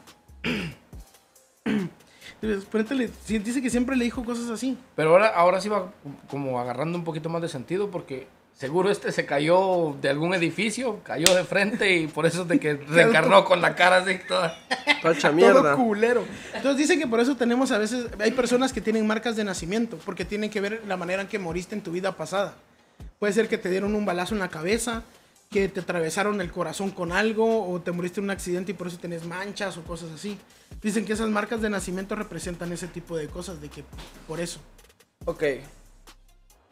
(clears throat) Dice que siempre le dijo cosas así. Pero ahora, ahora sí va como agarrando un poquito más de sentido porque seguro este se cayó de algún edificio, cayó de frente y por eso es de que (laughs) reencarnó con la cara así toda. Todo mierda. culero. Entonces dice que por eso tenemos a veces, hay personas que tienen marcas de nacimiento, porque tienen que ver la manera en que moriste en tu vida pasada. Puede ser que te dieron un balazo en la cabeza, que te atravesaron el corazón con algo, o te moriste en un accidente y por eso tenés manchas o cosas así. Dicen que esas marcas de nacimiento representan ese tipo de cosas, de que por eso. Ok.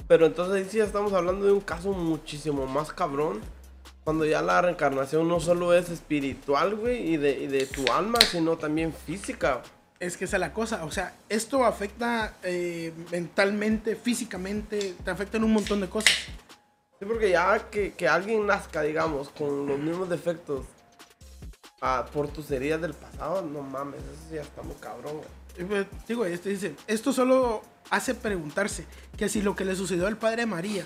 Pero entonces sí estamos hablando de un caso muchísimo más cabrón. Cuando ya la reencarnación no solo es espiritual, güey, y de, y de tu alma, sino también física. Es que esa es la cosa, o sea, esto afecta eh, mentalmente, físicamente, te afecta en un montón de cosas. Sí, porque ya que, que alguien nazca, digamos, con los mismos defectos ah, por tus heridas del pasado, no mames, eso ya está muy cabrón, güey. Y, pues, Digo, este dice, esto solo hace preguntarse que si lo que le sucedió al padre de María,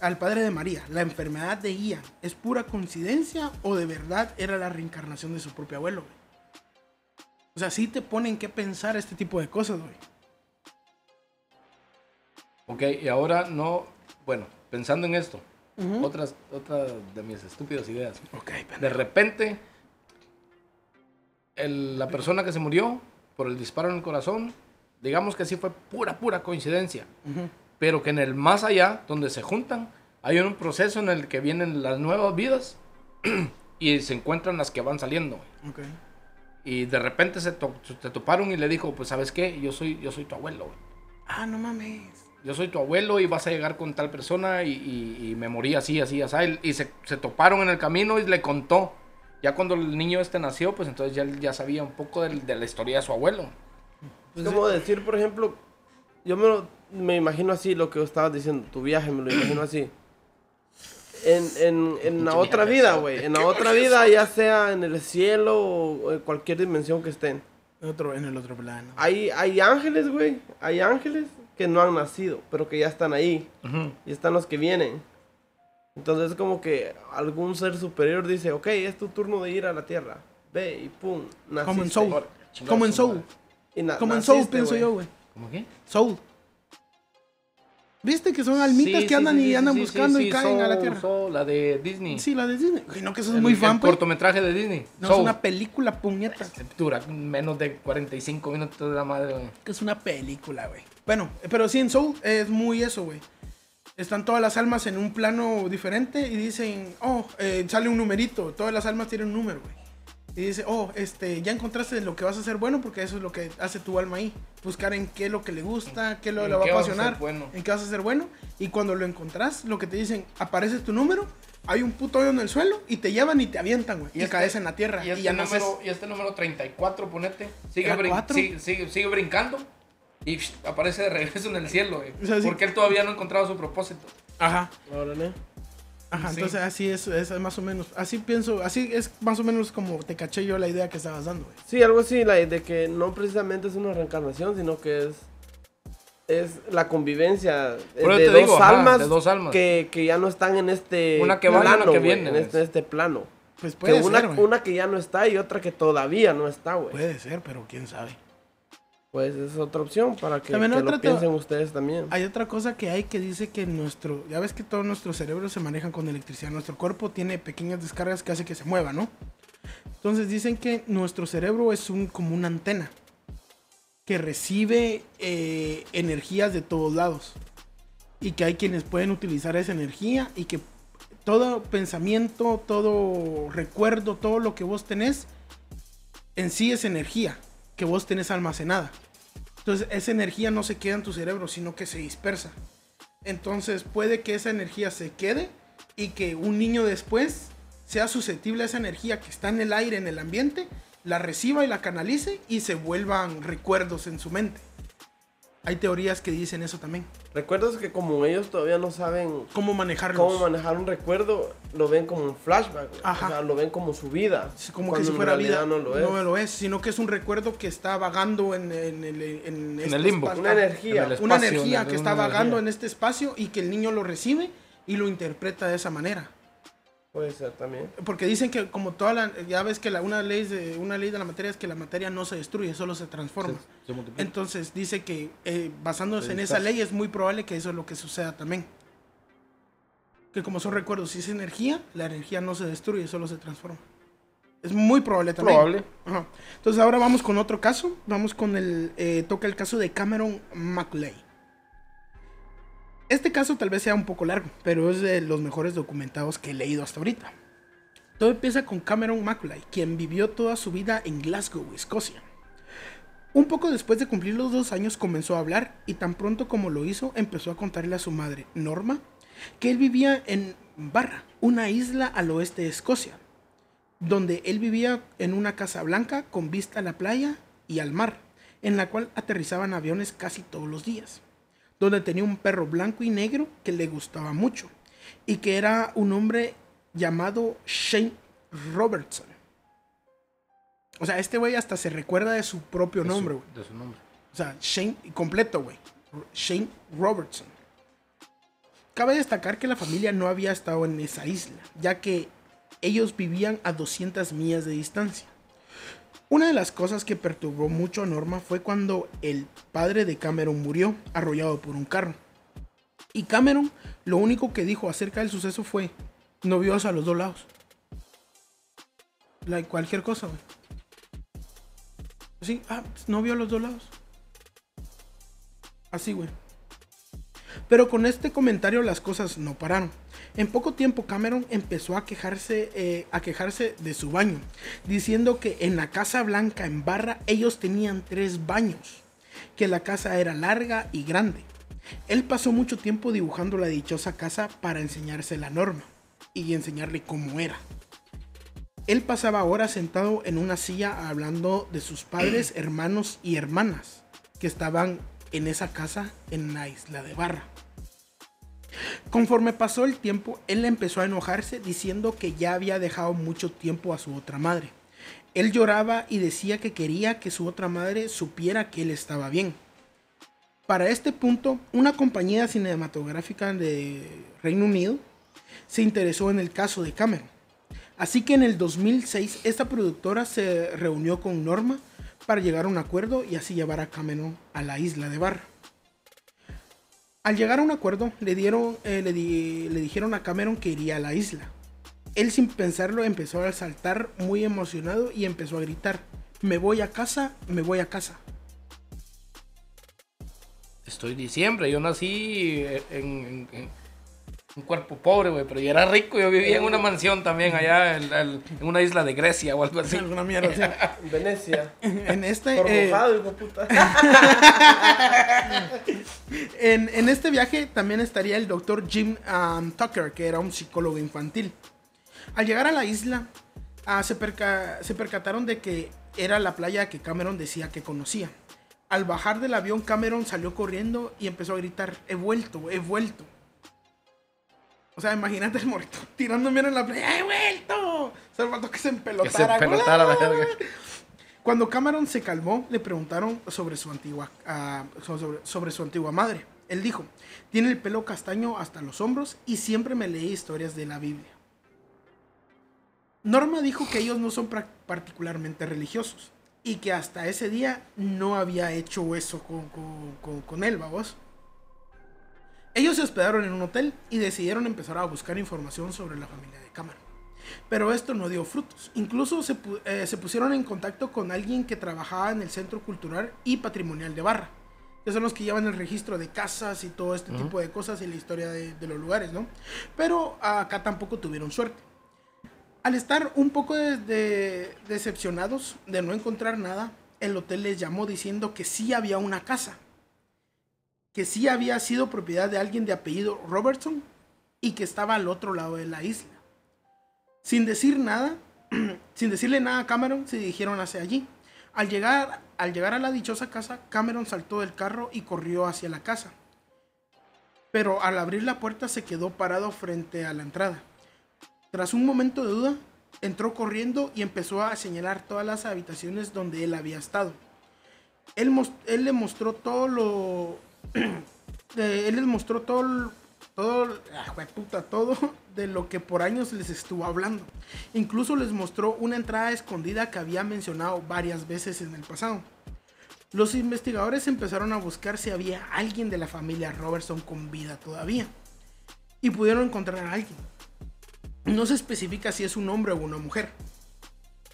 al padre de María, la enfermedad de Ian, es pura coincidencia o de verdad era la reencarnación de su propio abuelo, güey. O sea, sí te ponen que pensar este tipo de cosas, güey. Ok, y ahora no, bueno, pensando en esto, Ujú. otras, otra de mis estúpidas ideas. De repente, el- la persona que se murió por el disparo en el corazón, digamos que sí fue pura, pura coincidencia, pero que en el más allá, donde se juntan, hay un proceso en el que vienen las nuevas vidas (clears throat) y se encuentran las que van saliendo. Y de repente se, to- se toparon y le dijo, pues sabes qué, yo soy, yo soy tu abuelo. Ah, no mames. Yo soy tu abuelo y vas a llegar con tal persona y, y- y me morí así, así, así. Y se, se toparon en el camino y le contó. Ya cuando el niño este nació, pues entonces ya, él ya sabía un poco del- de, la historia de su abuelo. Es como decir, por ejemplo, yo me, lo- me imagino así lo que estabas diciendo, tu viaje me lo imagino así. En, en, en la otra vida, güey. En la otra vida, ya sea en el cielo o en cualquier dimensión que estén. En, otro, en el otro plano. Hay, hay ángeles, güey. Hay ángeles que no han nacido, pero que ya están ahí. Y están los que vienen. Entonces es como que algún ser superior dice, ok, es tu turno de ir a la tierra. Ve y pum, naciste. Como en Soul. Como en Soul. madre. Y na- Como en Soul, pienso yo, güey. ¿Cómo qué? Soul. ¿Viste que son almitas Sí, que sí, andan sí, y andan sí, buscando sí, y caen a la tierra? Soul, la de Disney. Sí, la de Disney. Uy, no, que sos El- muy fan, el pues. cortometraje de Disney. No, es una película, puñeta. Dura menos de 45 minutos de la madre, güey. Que es una película, güey. Bueno, pero sí, en Soul es muy eso, güey. Están todas las almas en un plano diferente y dicen, oh, eh, sale un numerito. Todas las almas tienen un número, güey. Y dice, oh, este, ya encontraste lo que vas a hacer bueno porque eso es lo que hace tu alma ahí. Buscar en qué es lo que le gusta, qué lo que ¿En le va a vas a apasionar, bueno? en qué vas a ser bueno. Y cuando lo encontrás, lo que te dicen, aparece tu número, hay un puto hoyo en el suelo y te llevan y te avientan, güey. Y, este- caes en la tierra. Y Y, este, ya naces. número, y este número 34, ponete, sigue, ¿Era brin- sigue, sigue- sigue brincando y psh, aparece de regreso en el cielo, güey. O sea, sí. Porque él todavía no ha encontrado su propósito. Ajá. Órale. Ajá, Sí. entonces así es, es más o menos, así pienso, así es más o menos como te caché yo la idea que estabas dando, güey. Sí, algo así, la de que no precisamente es una reencarnación, sino que es es la convivencia eso de, te dos digo, ajá, almas de dos almas. Que, que ya no están en este Una que va y una plano, que viene, en, pues. este, en este plano. Pues Que puede una, ser, güey. una que ya no está y otra que todavía no está, güey. Puede ser, pero quién sabe. Pues es otra opción para que, También que otra lo piensen ustedes también. Hay otra cosa que hay que dice que nuestro, ya ves que todos nuestros cerebros se manejan con electricidad, nuestro cuerpo tiene pequeñas descargas que hace que se mueva, ¿no? Entonces dicen que nuestro cerebro es un, como una antena que recibe eh, energías de todos lados y que hay quienes pueden utilizar esa energía y que todo pensamiento, todo recuerdo, todo lo que vos tenés en sí es energía que vos tenés almacenada. Entonces esa energía no se queda en tu cerebro, sino que se dispersa. Entonces puede que esa energía se quede y que un niño después sea susceptible a esa energía que está en el aire, en el ambiente, la reciba y la canalice y se vuelvan recuerdos en su mente. Hay teorías que dicen eso también. Recuerdos que como ellos todavía no saben ¿Cómo manejarlos? cómo manejar un recuerdo, lo ven como un flashback. Ajá. O sea, lo ven como su vida. Sí, como que si en fuera vida. realidad no lo es. sino que es un recuerdo que está vagando en, en el, en este el limbo. espacio. Una energía. En el una espacio, energía una- que una está vagando energía. en este espacio y que el niño lo recibe y lo interpreta de esa manera. Puede ser también. Porque dicen que como toda la, ya ves que la, una, ley de, una ley de la materia es que la materia no se destruye, solo se transforma. Se- se multiplica. Entonces dice que eh, basándose Se en esa ley es muy probable que eso es lo que suceda también. Que como son recuerdos, si es energía, la energía no se destruye, solo se transforma. Es muy probable también. Probable. Ajá. Entonces ahora vamos con otro caso. Vamos con el. eh, toca el caso de Cameron McLeay. Este caso tal vez sea un poco largo, pero es de los mejores documentados que he leído hasta ahorita. Todo empieza con Cameron McLeay, quien vivió toda su vida en Glasgow, Escocia. Un poco después de cumplir los dos años comenzó a hablar y tan pronto como lo hizo empezó a contarle a su madre, Norma, que él vivía en Barra, una isla al oeste de Escocia, donde él vivía en una casa blanca con vista a la playa y al mar, en la cual aterrizaban aviones casi todos los días, donde tenía un perro blanco y negro que le gustaba mucho y que era un hombre llamado Shane Robertson. O sea, este güey hasta se recuerda de su propio De nombre, güey. De su nombre. O sea, Shane, completo, güey. Shane Robertson. Cabe destacar que la familia no había estado en esa isla, ya que ellos vivían a 200 millas de distancia. Una de las cosas que perturbó mucho a Norma fue cuando el padre de Cameron murió arrollado por un carro. Y Cameron lo único que dijo acerca del suceso fue, no vio a los dos lados. Like cualquier cosa, güey. Sí, ah, no vio a los dos lados. Así, güey. Pero con este comentario las cosas no pararon. En poco tiempo Cameron empezó a quejarse, eh, a quejarse de su baño, diciendo que en la Casa Blanca en Barra ellos tenían tres baños, que la casa era larga y grande. Él pasó mucho tiempo dibujando la dichosa casa para enseñarse la norma y enseñarle cómo era. Él pasaba horas sentado en una silla hablando de sus padres, hermanos y hermanas que estaban en esa casa en la isla de Barra. Conforme pasó el tiempo, él empezó a enojarse diciendo que ya había dejado mucho tiempo a su otra madre. Él lloraba y decía que quería que su otra madre supiera que él estaba bien. Para este punto, una compañía cinematográfica de Reino Unido se interesó en el caso de Cameron. Así que en el 2006 esta productora se reunió con Norma para llegar a un acuerdo y así llevar a Cameron a la isla de Barra. Al llegar a un acuerdo, le, dieron, eh, le, di- le dijeron a Cameron que iría a la isla. Él sin pensarlo empezó a saltar muy emocionado y empezó a gritar, me voy a casa, me voy a casa. Estoy diciembre, yo nací en- en un cuerpo pobre, güey, pero yo era rico, yo vivía en una mansión también allá en, en- en una isla de Grecia o algo así. (laughs) Alguna mierda así. (laughs) Venecia. En este, Por eh, mojado, hijo de puta. (laughs) En, en este viaje también estaría el doctor Jim um, Tucker, que era un psicólogo infantil. Al llegar a la isla, ah, se, perca- se percataron de que era la playa que Cameron decía que conocía. Al bajar del avión, Cameron salió corriendo y empezó a gritar, he vuelto, he vuelto. O sea, imagínate el morrito tirando mierda en la playa, he vuelto. O sea, que se Que se empelotara. pelotara la verga. Cuando Cameron se calmó, le preguntaron sobre su antigua, ah, sobre, sobre su antigua madre. Él dijo, tiene el pelo castaño hasta los hombros y siempre me leí historias de la Biblia. Norma dijo que ellos no son particularmente religiosos y que hasta ese día no había hecho eso con, con, con- con él, vamos. Ellos se hospedaron en un hotel y decidieron empezar a buscar información sobre la familia de Cameron. Pero esto no dio frutos. Incluso se, eh, se pusieron en contacto con alguien que trabajaba en el Centro Cultural y Patrimonial de Barra, que son los que llevan el registro de casas y todo este tipo de cosas y la historia de, de los lugares, ¿no? Pero acá tampoco tuvieron suerte. Al estar un poco de- de- decepcionados de no encontrar nada, el hotel les llamó diciendo que sí había una casa, que sí había sido propiedad de alguien de apellido Robertson y que estaba al otro lado de la isla. Sin decir nada, (clears throat) sin decirle nada a Cameron, se dirigieron hacia allí. Al llegar, al llegar a la dichosa casa, Cameron saltó del carro y corrió hacia la casa. Pero al abrir la puerta se quedó parado frente a la entrada. Tras un momento de duda, entró corriendo y empezó a señalar todas las habitaciones donde él había estado. Él, él le mostró todo lo... (clears throat) eh, él les mostró todo, todo, ah, jueputa, todo (laughs) de lo que por años les estuvo hablando. Incluso les mostró una entrada escondida que había mencionado varias veces en el pasado. Los investigadores empezaron a buscar si había alguien de la familia Robertson con vida todavía. Y pudieron encontrar a alguien. No se especifica si es un hombre o una mujer.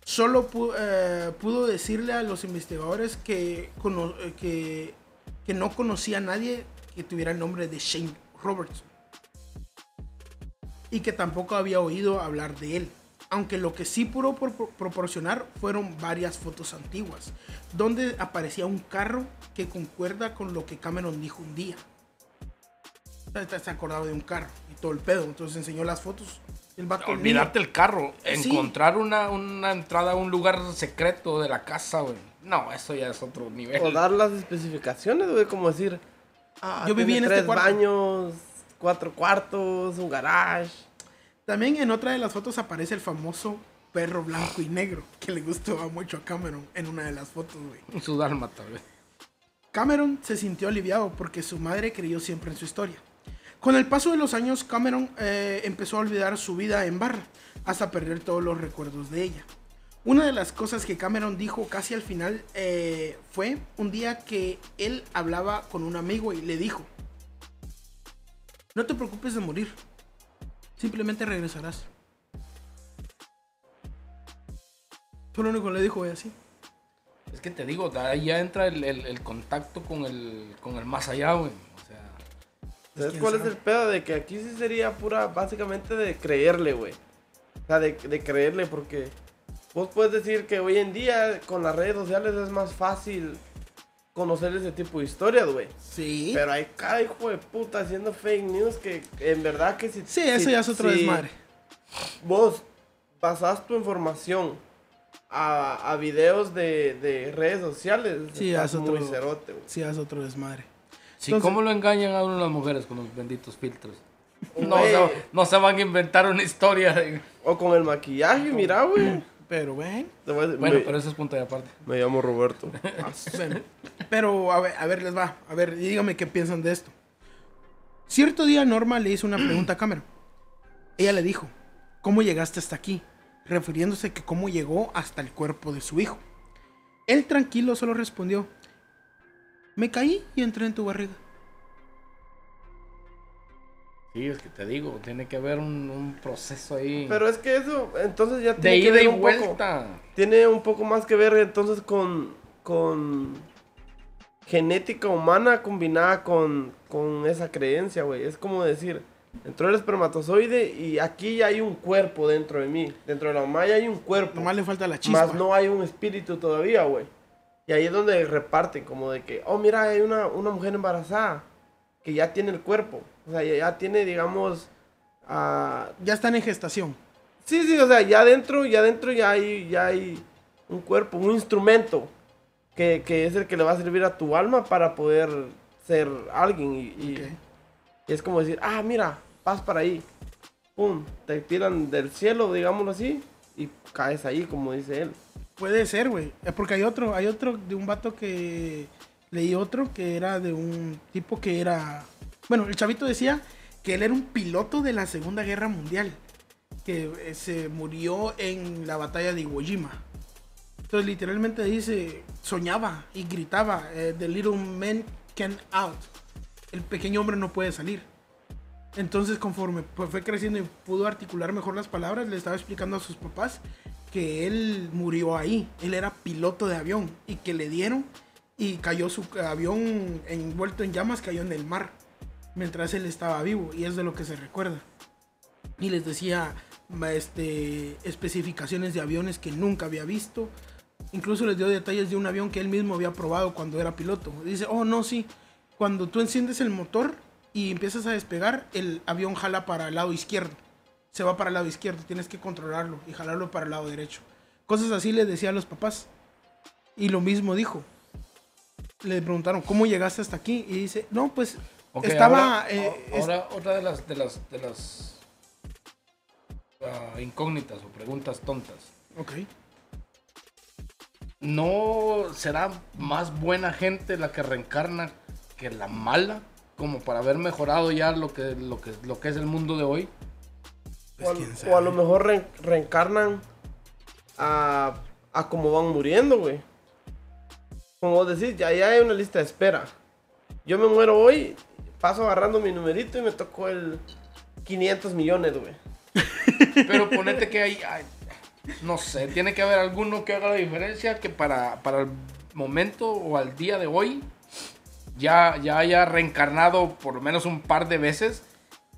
Solo pu- eh, pudo decirle a los investigadores que, eh, que, que no conocía a nadie que tuviera el nombre de Shane Robertson. Y que tampoco había oído hablar de él. Aunque lo que sí pudo por- por- proporcionar fueron varias fotos antiguas, donde aparecía un carro que concuerda con lo que Cameron dijo un día. Se acordaba de un carro y todo el pedo, entonces enseñó las fotos. El Olvidarte el carro, Sí. encontrar una, una entrada a un lugar secreto de la casa, güey. No, eso ya es otro nivel. O dar las especificaciones, güey, como decir. ah, Yo viví en este tres cuarto. baños, cuatro cuartos, un garage. También en otra de las fotos aparece el famoso perro blanco y negro que le gustaba mucho a Cameron en una de las fotos, güey. Su dálmata, güey. Cameron se sintió aliviado porque su madre creyó siempre en su historia. Con el paso de los años, Cameron eh, empezó a olvidar su vida en barra, hasta perder todos los recuerdos de ella. Una de las cosas que Cameron dijo casi al final eh, fue un día que él hablaba con un amigo y le dijo, no te preocupes de morir, simplemente regresarás. Fue lo único que le dijo, güey, así. Es que te digo, ahí ya entra el, el- el contacto con el, con el más allá, güey. O sea, ¿Sabes quién cuál es el pedo? De que aquí sí sería pura, básicamente de creerle, güey. O sea, de, de creerle, porque vos puedes decir que hoy en día con las redes sociales es más fácil conocer ese tipo de historias, güey. Sí. Pero hay cada hijo de puta haciendo fake news que en verdad que si... sí, eso si- ya es otro si desmadre. Vos basás tu información a, a videos de, de redes sociales. Sí, estás es otro- cerote, güey. Sí, es otro desmadre. sí, Entonces- ¿cómo lo engañan a uno las mujeres con los benditos filtros? No, se, no se van a inventar una historia. de- O con el maquillaje, mira, güey. Pero, ven. Bueno, me- pero eso es punto de aparte. Me llamo Roberto. (laughs) Bueno, pero a ver, a ver, les va. A ver, dígame qué piensan de esto. Cierto día Norma le hizo una pregunta a Cameron. Ella le dijo, ¿cómo llegaste hasta aquí? Refiriéndose que cómo llegó hasta el cuerpo de su hijo. Él tranquilo solo respondió, me caí y entré en tu barriga. Sí, es que te digo, tiene que haber un, un proceso ahí Pero es que eso, entonces ya de tiene que ida ver y un poco. vuelta. Tiene un poco más que ver entonces con, con genética humana combinada con, con esa creencia, güey. Es como decir, entró el espermatozoide y aquí ya hay un cuerpo dentro de mí. Dentro de la mamá ya hay un cuerpo. Nomás le falta la chispa. Más no hay un espíritu todavía, güey. Y ahí es donde reparten, como de que, oh, mira, hay una, una mujer embarazada que ya tiene el cuerpo. O sea, ya, ya tiene, digamos, Ya están en gestación. Sí, sí, o sea, ya adentro, ya adentro ya hay, ya hay un cuerpo, un instrumento que, que es el que le va a servir a tu alma para poder ser alguien. Y, y- Ok. y es como decir, ah, mira, vas para ahí. Pum, te tiran del cielo, digámoslo así, y caes ahí, como dice él. Puede ser, güey. Eh, Porque hay otro, hay otro de un vato que leí otro que era de un tipo que era. Bueno, el chavito decía que él era un piloto de la Segunda Guerra Mundial. Que eh, se murió en la batalla de Iwo Jima. Entonces, literalmente dice, soñaba y gritaba: eh, The little man can out. El pequeño hombre no puede salir. Entonces, conforme fue creciendo y pudo articular mejor las palabras, le estaba explicando a sus papás que él murió ahí. Él era piloto de avión y que le dieron y cayó su avión envuelto en llamas, cayó en el mar mientras él estaba vivo y es de lo que se recuerda. Y les decía este, especificaciones de aviones que nunca había visto. Incluso les dio detalles de un avión que él mismo había probado cuando era piloto. Dice, oh no, sí, cuando tú enciendes el motor y empiezas a despegar, el avión jala para el lado izquierdo. Se va para el lado izquierdo, tienes que controlarlo y jalarlo para el lado derecho. Cosas así le decía a los papás. Y lo mismo dijo. Le preguntaron, ¿cómo llegaste hasta aquí? Y dice, no, pues estaba... ahora, eh, es- ahora otra de las de las de las ah, incógnitas o preguntas tontas. ok. ¿No será más buena gente la que reencarna que la mala? Como para haber mejorado ya lo que, lo que, lo que es el mundo de hoy. Pues, o, a, quién o a lo mejor re- reencarnan a, a como van muriendo, güey. Como vos decís, ya, ya hay una lista de espera. Yo me muero hoy, paso agarrando mi numerito y me tocó el 500 millones, güey. (laughs) Pero ponete que hay, hay- no sé, tiene que haber alguno que haga la diferencia que para, para el momento o al día de hoy ya, ya haya reencarnado por lo menos un par de veces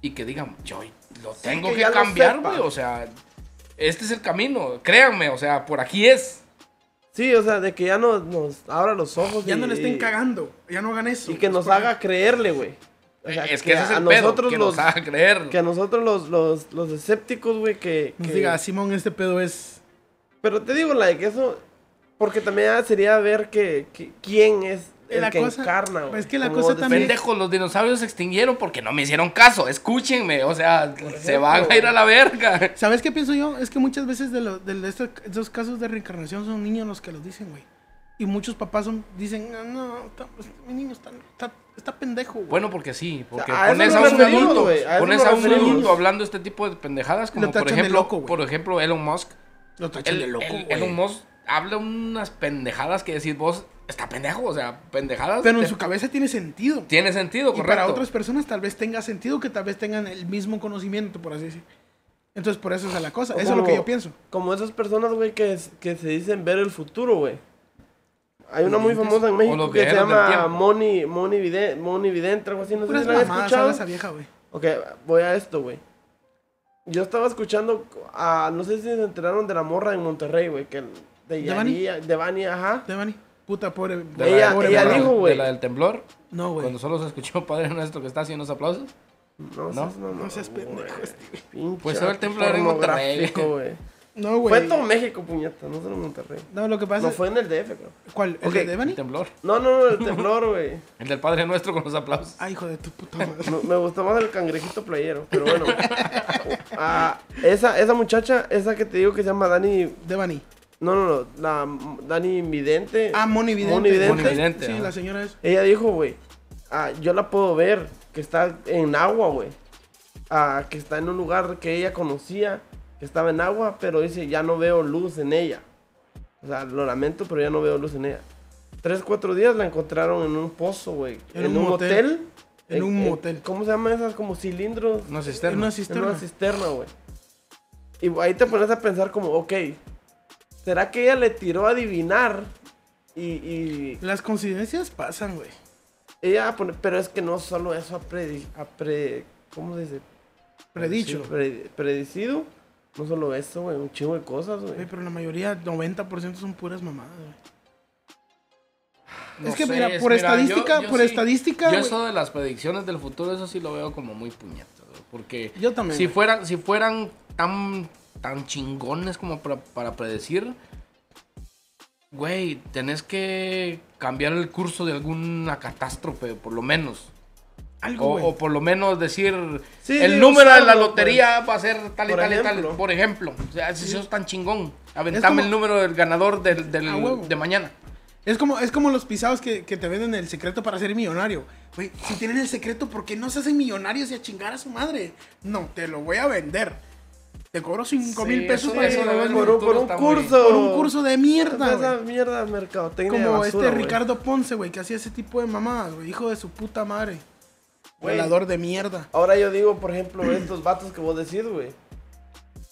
y que digan, yo lo tengo que que, lo cambiar, güey, o sea, este es el camino, créanme, o sea, por aquí es. Sí, o sea, de que ya nos, nos abra los ojos. Ya y- no le estén cagando, ya no hagan eso. Y que nos haga creerle, güey. O sea, es que, ese es a el pedo, nosotros que los, nos haga creer. que a nosotros los, los, los escépticos, güey, que, Nos que- diga, Simón, este pedo es... Pero te digo, like, eso... Porque también sería ver que, que- quién es el La que cosa- encarna, güey. es que la cosa también-. Pendejos, los dinosaurios se extinguieron porque no me hicieron caso. Escúchenme, o sea, se ejemplo, van a ir a la verga. ¿Sabes qué pienso yo? Es que muchas veces de, lo- de estos, estos casos de reencarnación son niños los que los dicen, güey. Y muchos papás son, dicen, no, no, está- mi niño está, está, está pendejo, güey. Bueno, porque sí, porque A eso pones nos a un adulto, güey, a pones a un adulto hablando este tipo de pendejadas, como por ejemplo, loco, güey. por ejemplo Elon Musk. Lo tachan El- de loco, el-. Elon Musk habla unas pendejadas que decís vos, está pendejo, o sea, pendejadas. Pero en te- su cabeza tiene sentido. tiene sentido, Y correcto. para otras personas tal vez tenga sentido que tal vez tengan el mismo conocimiento, por así decir. Entonces, por eso es la cosa. O Eso es lo que yo pienso. Como esas personas, güey, que, es- que se dicen ver el futuro, güey. Hay una muy famosa en México que se llama. Moni, Moni, Vidente, Moni Vidente, algo así, no sé Puras si la han escuchado. esa vieja, güey. Ok, voy a esto, güey. Yo estaba escuchando, a, no sé si se enteraron de la morra en Monterrey, güey, que de ¿Devani? Yari, Devani, ajá. Devani. Puta, pobre. De Ella- pobre ella morra. dijo, güey. De la del temblor, No, güey. cuando solo se escuchó Padre Nuestro que está haciendo los aplausos. No, ¿No? seas mamón, No seas pendejo, este. Pues era el temblor en Monterrey. güey. No, güey. Fue en todo México, puñeta, no solo en Monterrey. No, lo que pasa No, fue en el DF, creo. ¿Cuál? ¿El de El Devani? temblor. No, no, no, el (laughs) temblor, güey. El del Padre Nuestro con los aplausos. Ay, hijo de tu puta madre. Me, me gustó más el cangrejito playero, pero bueno. (laughs) Ah, esa, esa muchacha, esa que te digo que se llama Dani. Devani. No, no, no. La Dani Vidente. Ah, Moni Vidente. Moni Vidente. Moni Vidente, Sí, ajá. la señora es. Ella dijo, güey. Ah, yo la puedo ver. Que está en agua, güey. Ah, que está en un lugar que ella conocía. Que estaba en agua, pero dice, ya no veo luz en ella. O sea, lo lamento, pero ya no veo luz en ella. Tres, cuatro días la encontraron en un pozo, güey. En En, un un motel. hotel. En un motel. ¿Cómo se llaman esas? Como cilindros. Una En cisterna. una En cisterna. una cisterna, güey. Y ahí te pones a pensar como, ok, ¿será que ella le tiró a adivinar? Y, y Las coincidencias pasan, güey. ella, pone- pero es que no solo eso ha, predi- ha pre- ¿cómo se dice? Predicho. Pre- predecido. No solo eso, güey, un chingo de cosas, güey. Pero la mayoría, 90% son puras mamadas, güey. No es que sé, mira, por mira, estadística, yo- yo por sí- estadística, Yo eso de las predicciones del futuro, eso sí lo veo como muy puñetas, güey, Porque Yo también, si fueran, si fueran tan, tan chingones como para, para predecir, güey, tenés que cambiar el curso de alguna catástrofe, por lo menos. Algo, O, por lo menos decir, Sí, el sí, número de la lotería va a ser tal y Por tal y tal, por ejemplo. O sea, si sos tan chingón, aventame como- el número del ganador del, del- A huevo. de mañana. Es como, es como los pisados que, que te venden el secreto para ser millonario. Güey, si tienen el secreto, ¿por qué no se hacen millonarios y a chingar a su madre? No, te lo voy a vender. Te cobro 5 Sí, mil pesos eso- para que por, por un curso. por un curso de mierda, Esa güey. mierda de mercadotecnia Como de basura, este. Ricardo Ponce, güey, que hacía ese tipo de mamadas, güey. Hijo de su puta madre. Güey. Volador de mierda. Ahora yo digo, por ejemplo, (clears throat) estos vatos que vos decís, güey.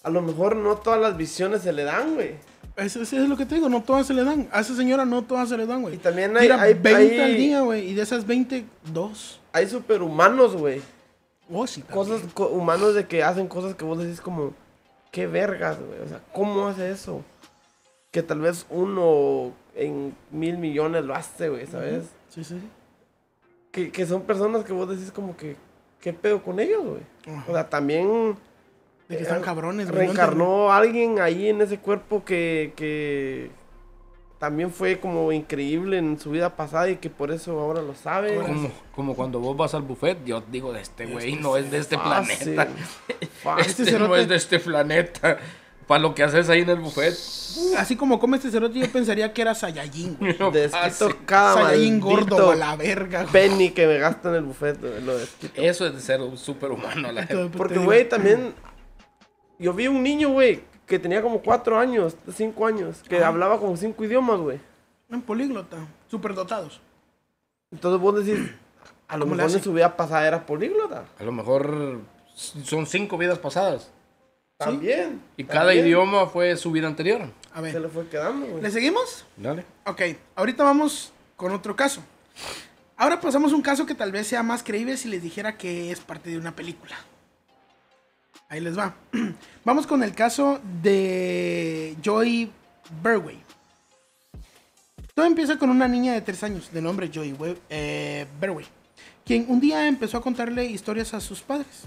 A lo mejor no todas las visiones se le dan, güey. Eso, eso es lo que te digo, no todas se le dan. A esa señora no todas se le dan, güey. Y también hay- Tira hay- 20 al día, güey. Y de esas 20, dos. Hay superhumanos, güey. Oh, sí. Cosas co- humanos de que hacen cosas que vos decís como, qué vergas, güey. O sea, ¿cómo hace eso? Que tal vez uno en mil millones lo hace, güey, ¿sabes? Sí, sí. que, que son personas que vos decís como que, ¿qué pedo con ellos, güey? O sea, también De que están eh, cabrones, güey. reencarnó alguien ahí en ese cuerpo que, que también fue como increíble en su vida pasada y que por eso ahora lo sabe. Como, como cuando vos vas al buffet, yo digo de este güey, no es de este Fácil, planeta. fácil. (laughs) Este, Este no cerote- es de este planeta. Para lo que haces ahí en el buffet. Así como come este cerote, yo pensaría que era Saiyajin, güey. (laughs) No Desquito cada maldito gordo, a la verga, güey. penny que me gasta en el buffet, güey, lo desquito. Eso es de ser un superhumano. La de Porque, güey, también. Yo vi un niño, güey, que tenía como cuatro años, cinco años, que Ajá. hablaba como cinco idiomas, güey. Un políglota. Superdotados. Entonces vos decís, a lo ¿Cómo le mejor en su vida pasada era políglota. A lo mejor son cinco vidas pasadas. También. Y cada también. idioma fue su vida anterior. A Se ver. le fue quedando, güey. ¿Le seguimos? Dale. Ok, ahorita vamos con otro caso. Ahora pasamos a un caso que tal vez sea más creíble si les dijera que es parte de una película. Ahí les va. (clears throat) Vamos con el caso de Joy Berway. Todo empieza con una niña de 3 años de nombre Joy eh, Berway, quien un día empezó a contarle historias a sus padres,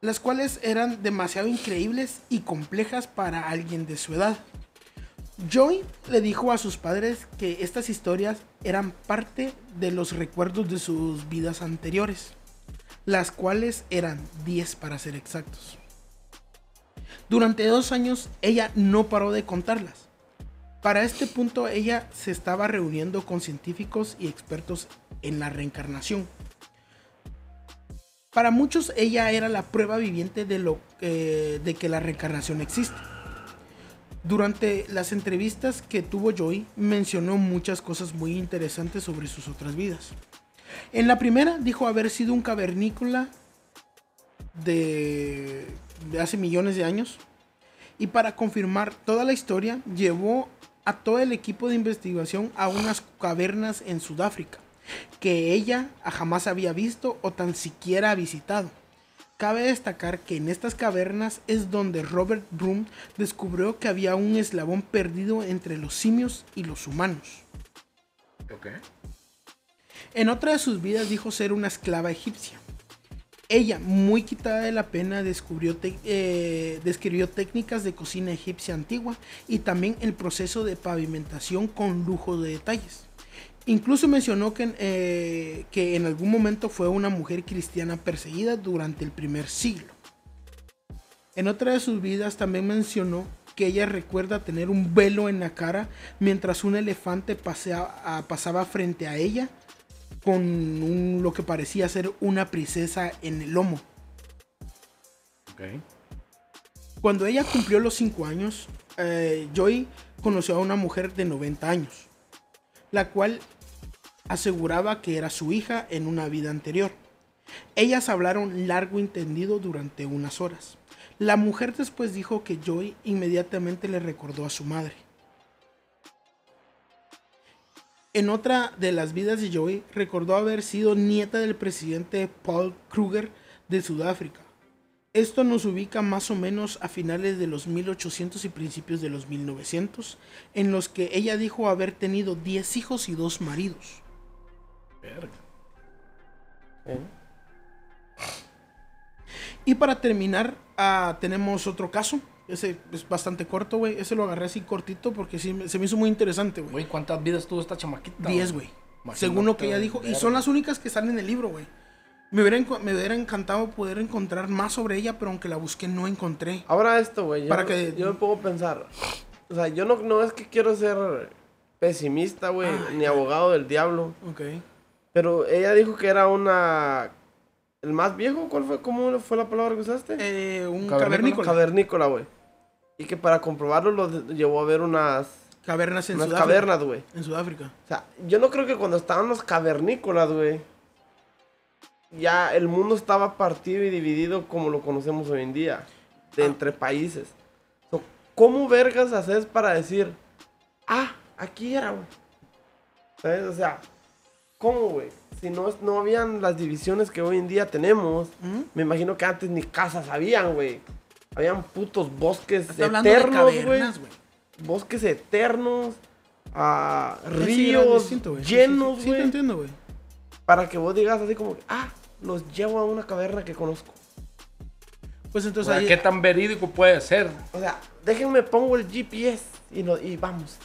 las cuales eran demasiado increíbles y complejas para alguien de su edad. Joy le dijo a sus padres que estas historias eran parte de los recuerdos de sus vidas anteriores, las cuales eran 10 para ser exactos. Durante dos años ella no paró de contarlas. Para este punto ella se estaba reuniendo con científicos y expertos en la reencarnación. Para muchos ella era la prueba viviente de, lo, eh, de que la reencarnación existe. Durante las entrevistas que tuvo Joy, mencionó muchas cosas muy interesantes sobre sus otras vidas. En la primera dijo haber sido un cavernícola de, hace millones de años. Y para confirmar toda la historia, llevó a todo el equipo de investigación a unas cavernas en Sudáfrica, que ella jamás había visto o tan siquiera visitado. Cabe destacar que en estas cavernas es donde Robert Broom descubrió que había un eslabón perdido entre los simios y los humanos. Ok. En otra de sus vidas dijo ser una esclava egipcia. Ella, muy quitada de la pena, descubrió eh, describió técnicas de cocina egipcia antigua y también el proceso de pavimentación con lujo de detalles. Incluso mencionó que, eh, que en algún momento fue una mujer cristiana perseguida durante el primer siglo. En otra de sus vidas también mencionó que ella recuerda tener un velo en la cara mientras un elefante ah, pasaba frente a ella con un- lo que parecía ser una princesa en el lomo. Cuando ella cumplió los 5 años, eh, Joy conoció a una mujer de 90 años, la cual aseguraba que era su hija en una vida anterior. Ellas hablaron largo y tendido durante unas horas. La mujer después dijo que Joy inmediatamente le recordó a su madre. En otra de las vidas de Joy, recordó haber sido nieta del presidente Paul Kruger de Sudáfrica. Esto nos ubica más o menos a finales de los 1800 y principios de los 1900, en los que ella dijo haber tenido 10 hijos y dos maridos. Verga. ¿Eh? Y para terminar, ah, tenemos otro caso. Ese es bastante corto, güey. Ese lo agarré así cortito porque sí, me- se me hizo muy interesante, güey. Güey, ¿cuántas vidas tuvo esta chamaquita? 10, güey. Según lo que ella dijo. Y son las únicas que están en el libro, güey. Me hubiera, enco- me hubiera encantado poder encontrar más sobre ella, pero aunque la busqué no encontré. Ahora esto, güey. Yo, Para que- yo me pongo a pensar. O sea, yo no, no es que quiero ser pesimista, güey, Ay, ni abogado del diablo. Ok. Pero ella dijo que era una... ¿El más viejo? ¿Cuál fue? ¿Cómo fue la palabra que usaste? Eh, un Cavernícola. cavernícola. Cavernícola, güey. Y que para comprobarlo lo llevó a ver unas, Cavernas en unas Sudáfrica. cavernas, güey. En Sudáfrica. O sea, yo no creo que cuando estaban los cavernícolas, güey, ya el mundo estaba partido y dividido como lo conocemos hoy en día, de Ah. entre países. So, ¿Cómo vergas haces para decir, ah, aquí era, güey? ¿Sabes? O sea, ¿cómo, güey? Si no, no habían las divisiones que hoy en día tenemos, me imagino que antes ni casas habían, güey. Habían putos bosques Está eternos, güey güey. bosques eternos, Sí, era ríos distinto, güey. Sí, sí, llenos, Sí, sí, güey. te entiendo, güey. para que vos digas así como, ah, los llevo a una caverna que conozco. Pues O entonces sea, ahí... ¿qué tan verídico puede ser? O sea, déjenme pongo el GPS y, no, y vamos.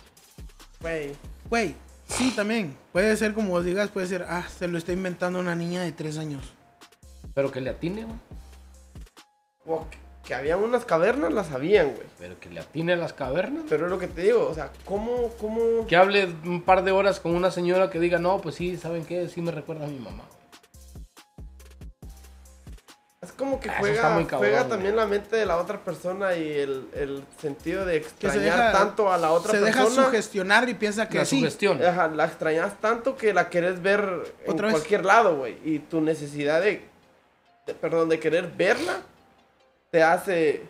Güey. Güey, sí, también. Puede ser como vos digas, puede ser, ah, se lo está inventando una niña de 3 años. Pero que le atine, güey. o que, había unas cavernas, las sabían, güey. Pero que le atine a las cavernas. Pero es lo que te digo, o sea, ¿cómo, cómo? Que hable un par de horas con una señora que diga, no, pues sí, ¿saben qué? Sí me recuerda a mi mamá. Es como que Ah, juega, está muy cabrón, juega güey. también la mente de la otra persona y el, el sentido de Que extrañar se deja, tanto a la otra se deja persona. sugestionar y piensa que La sí. sugestión. Ajá, la extrañas tanto que la querés ver en vez. cualquier lado, güey. Y tu necesidad de, de- perdón, de querer verla, te hace...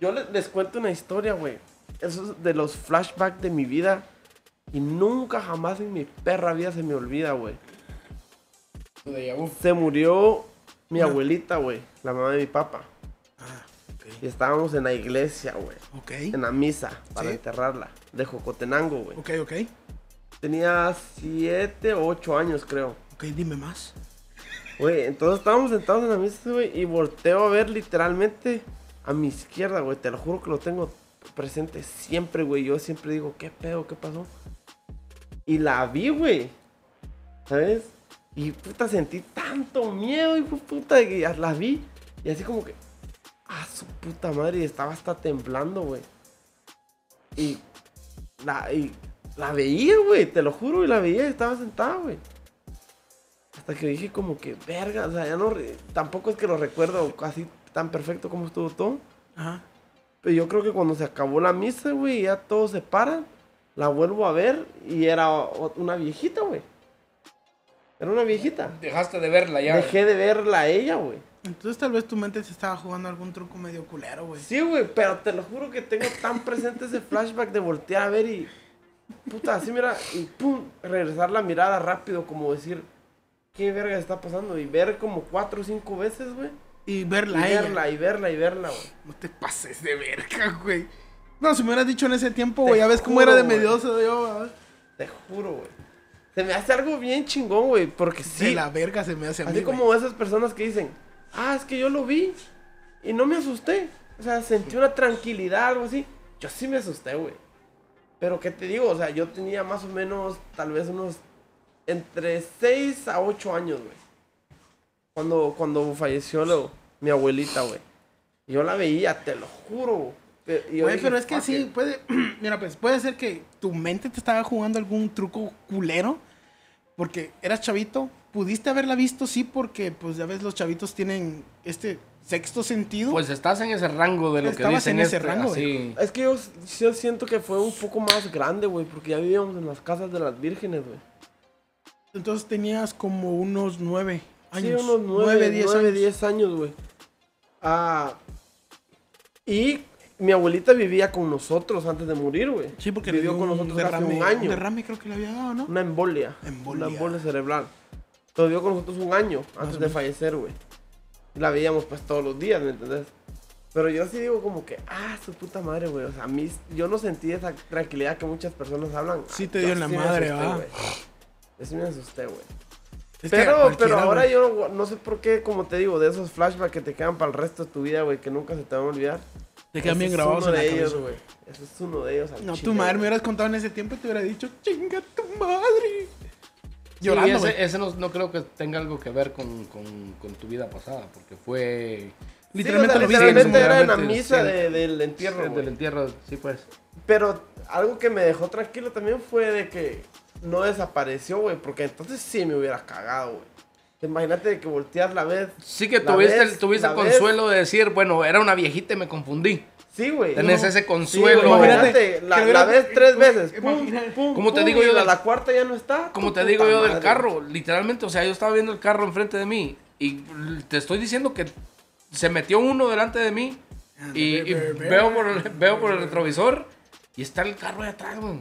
Yo le- les cuento una historia, güey. Eso es de los flashbacks de mi vida. Y nunca jamás en mi perra vida se me olvida, güey. Se murió mi Ah. abuelita, güey. La mamá de mi papá. Ah, Y estábamos en la iglesia, güey. ok. En la misa para Sí. enterrarla. De Jocotenango, güey. Ok, ok. Tenía 7 o 8 años, creo. Ok, dime más. Güey, entonces estábamos sentados en la mesa, güey, y volteo a ver literalmente a mi izquierda, güey. Te lo juro que lo tengo presente siempre, güey. Yo siempre digo, ¿qué pedo? ¿Qué pasó? Y la vi, güey. ¿Sabes? Y puta, sentí tanto miedo, de puta, que la vi. Y así como que, ah, su puta madre, y estaba hasta temblando, güey. Y la, y la veía, güey, te lo juro, y la veía, y estaba sentada, güey. Hasta que dije como que, verga, o sea, ya no, tampoco es que lo recuerdo así tan perfecto como estuvo todo. Ajá. Pero yo creo que cuando se acabó la misa, güey, ya todos se paran, la vuelvo a ver y era una viejita, güey. Era una viejita. Dejaste de verla ya. Dejé de verla a ella, güey. Entonces tal vez tu mente se estaba jugando algún truco medio culero, güey. Sí, güey, pero te lo juro que tengo tan presente ese flashback de voltear a ver y. Puta, así mira, y pum, regresar la mirada rápido, como decir, ¿qué verga está pasando? Y ver como cuatro o cinco veces, güey. Y Y verla ella. verla, y verla, y verla, güey. No te pases de verga, güey. No, si me hubieras dicho en ese tiempo, güey, ya ves cómo era de medioso yo. Te juro, güey. Se me hace algo bien chingón, güey, porque De sí. la verga se me hace a Así como esas personas que dicen, ah, es que yo lo vi y no me asusté. O sea, sentí una tranquilidad, algo así. Yo sí me asusté, güey. Pero qué te digo, o sea, yo tenía más o menos, tal vez unos, entre 6 a 8 años, güey. Cuando, cuando falleció lo- mi abuelita, güey. Yo la veía, te lo juro. Güey, pero es que "Fuck sí, it". puede. (clears throat) Mira, pues puede ser que tu mente te estaba jugando algún truco culero. Porque eras chavito. Pudiste haberla visto, sí, porque pues ya ves, los chavitos tienen este sexto sentido. Pues estás en ese rango de lo que Estabas dicen en ese este, rango, así. Es que yo, yo siento que fue un poco más grande, güey, porque ya vivíamos en las casas de las vírgenes, güey. Entonces tenías como unos nueve Sí, años. unos 9, nueve, diez 9, años. 10 años, güey. Ah, y mi abuelita vivía con nosotros antes de morir, güey. Sí, porque vivió con nosotros derrame, hace un año. Un derrame creo que le había dado, ¿no? Una embolia. Embolia. Una embolia cerebral. Pero vivió con nosotros un año antes de fallecer, güey. La veíamos pues todos los días, ¿me entendés? Pero yo sí digo como que, ah, su puta madre, güey. O sea, a mí, yo no sentí esa tranquilidad que muchas personas hablan. Sí te dio en la madre, asusté, ¿va? güey. Sí me asusté, güey. Es Pero, pero ahora yo no, no sé por qué, como te digo, de esos flashbacks que te quedan para el resto de tu vida, güey, que nunca se te van a olvidar. Te quedan bien grabados en la de ellos, cabeza. güey. Ese es uno de ellos. al No, chile, tu madre me hubieras contado en ese tiempo y te hubiera dicho, chinga tu madre. Llorando, ese, ese no, no creo que tenga algo que ver con, con- con tu vida pasada, porque fue Literalmente sí, o sea, literalmente era en la misa sí. de- del entierro, del entierro, sí pues. Pero algo que me dejó tranquilo también fue de que no desapareció, güey, porque entonces sí me hubiera cagado, güey. Imagínate de que volteas la vez. Sí que tuviste, ves, el, tuviste el consuelo de decir, bueno, era una viejita y me confundí. Sí, güey. Tenés No. ese Sí, consuelo. güey, imagínate, la, la ves tres veces. Pum, pum, Como te pum, digo yo la, del- la cuarta ya no está. Como te digo yo del madre. carro, literalmente, o sea, yo estaba viendo el carro enfrente de mí y te estoy diciendo que se metió uno delante de mí y, y veo, por el, veo por el retrovisor y está el carro de atrás, güey.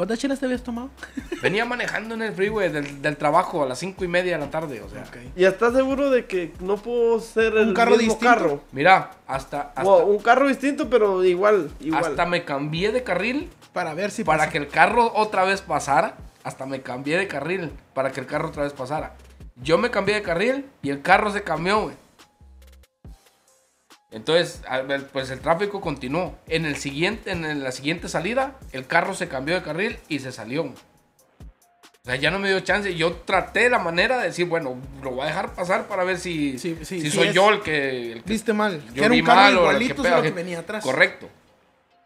¿Cuántas chelas te habías tomado? (laughs) Venía manejando en el freeway del, del trabajo a las cinco y media de la tarde, o sea. ¿Y estás seguro de que no puedo ser el ¿Un carro mismo distinto? carro? Mira, hasta, un carro distinto, pero igual, igual. hasta me cambié de carril Para ver si para pasa. que el carro otra vez pasara. Hasta me cambié de carril para que el carro otra vez pasara. Yo me cambié de carril y el carro se cambió, güey. Entonces, pues el tráfico continuó. En, el siguiente, en la siguiente salida, el carro se cambió de carril y se salió. O sea, ya no me dio chance. Yo traté la manera de decir, bueno, lo voy a dejar pasar para ver si, Sí, sí, si soy es- yo el que, el que Viste mal. yo era vi un carro mal igualito, pedo, que venía atrás. Correcto.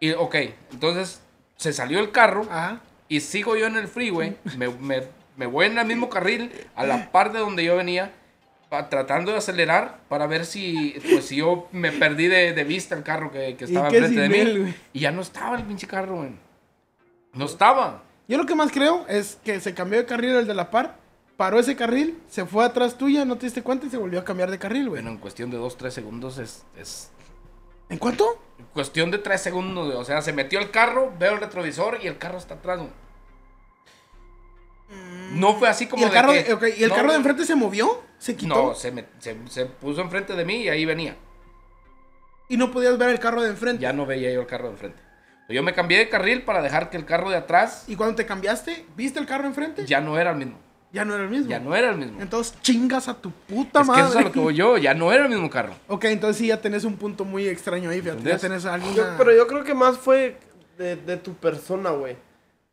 Y, ok, entonces se salió el carro Ajá. y sigo yo en el freeway. Me, me- me voy en el mismo carril, a la par de donde yo venía, tratando de acelerar para ver si, pues, si yo me perdí de, de vista el carro que, que ¿Y estaba enfrente de él, mí. Y ya no estaba el pinche carro, güey. No estaba. Yo lo que más creo es que se cambió de carril el de la par, paró ese carril, se fue atrás tuya, no te diste cuenta y se volvió a cambiar de carril, güey. Bueno, en cuestión de 2, 3 segundos es, es ¿En cuánto? en cuestión de 3 segundos, güey. O sea, se metió el carro, veo el retrovisor y el carro está atrás, güey. No fue así como ¿Y el, de carro, que- ¿y el no, carro de enfrente se movió? ¿Se quitó? No, se, me- se, se puso enfrente de mí y ahí venía. Y no podías ver el carro de enfrente. Ya no veía yo el carro de enfrente. Yo me cambié de carril para dejar que el carro de atrás ¿Y cuando te cambiaste, viste el carro enfrente? ya no era el mismo. Ya no era el mismo. Ya no era el mismo. Entonces chingas a tu puta es que madre. eso es a lo que voy yo, ya no era el mismo carro. Ok, entonces sí ya tenés un punto muy extraño ahí, fíjate. Ya tenés alguna... Yo- pero yo creo que más fue de, de tu persona, güey.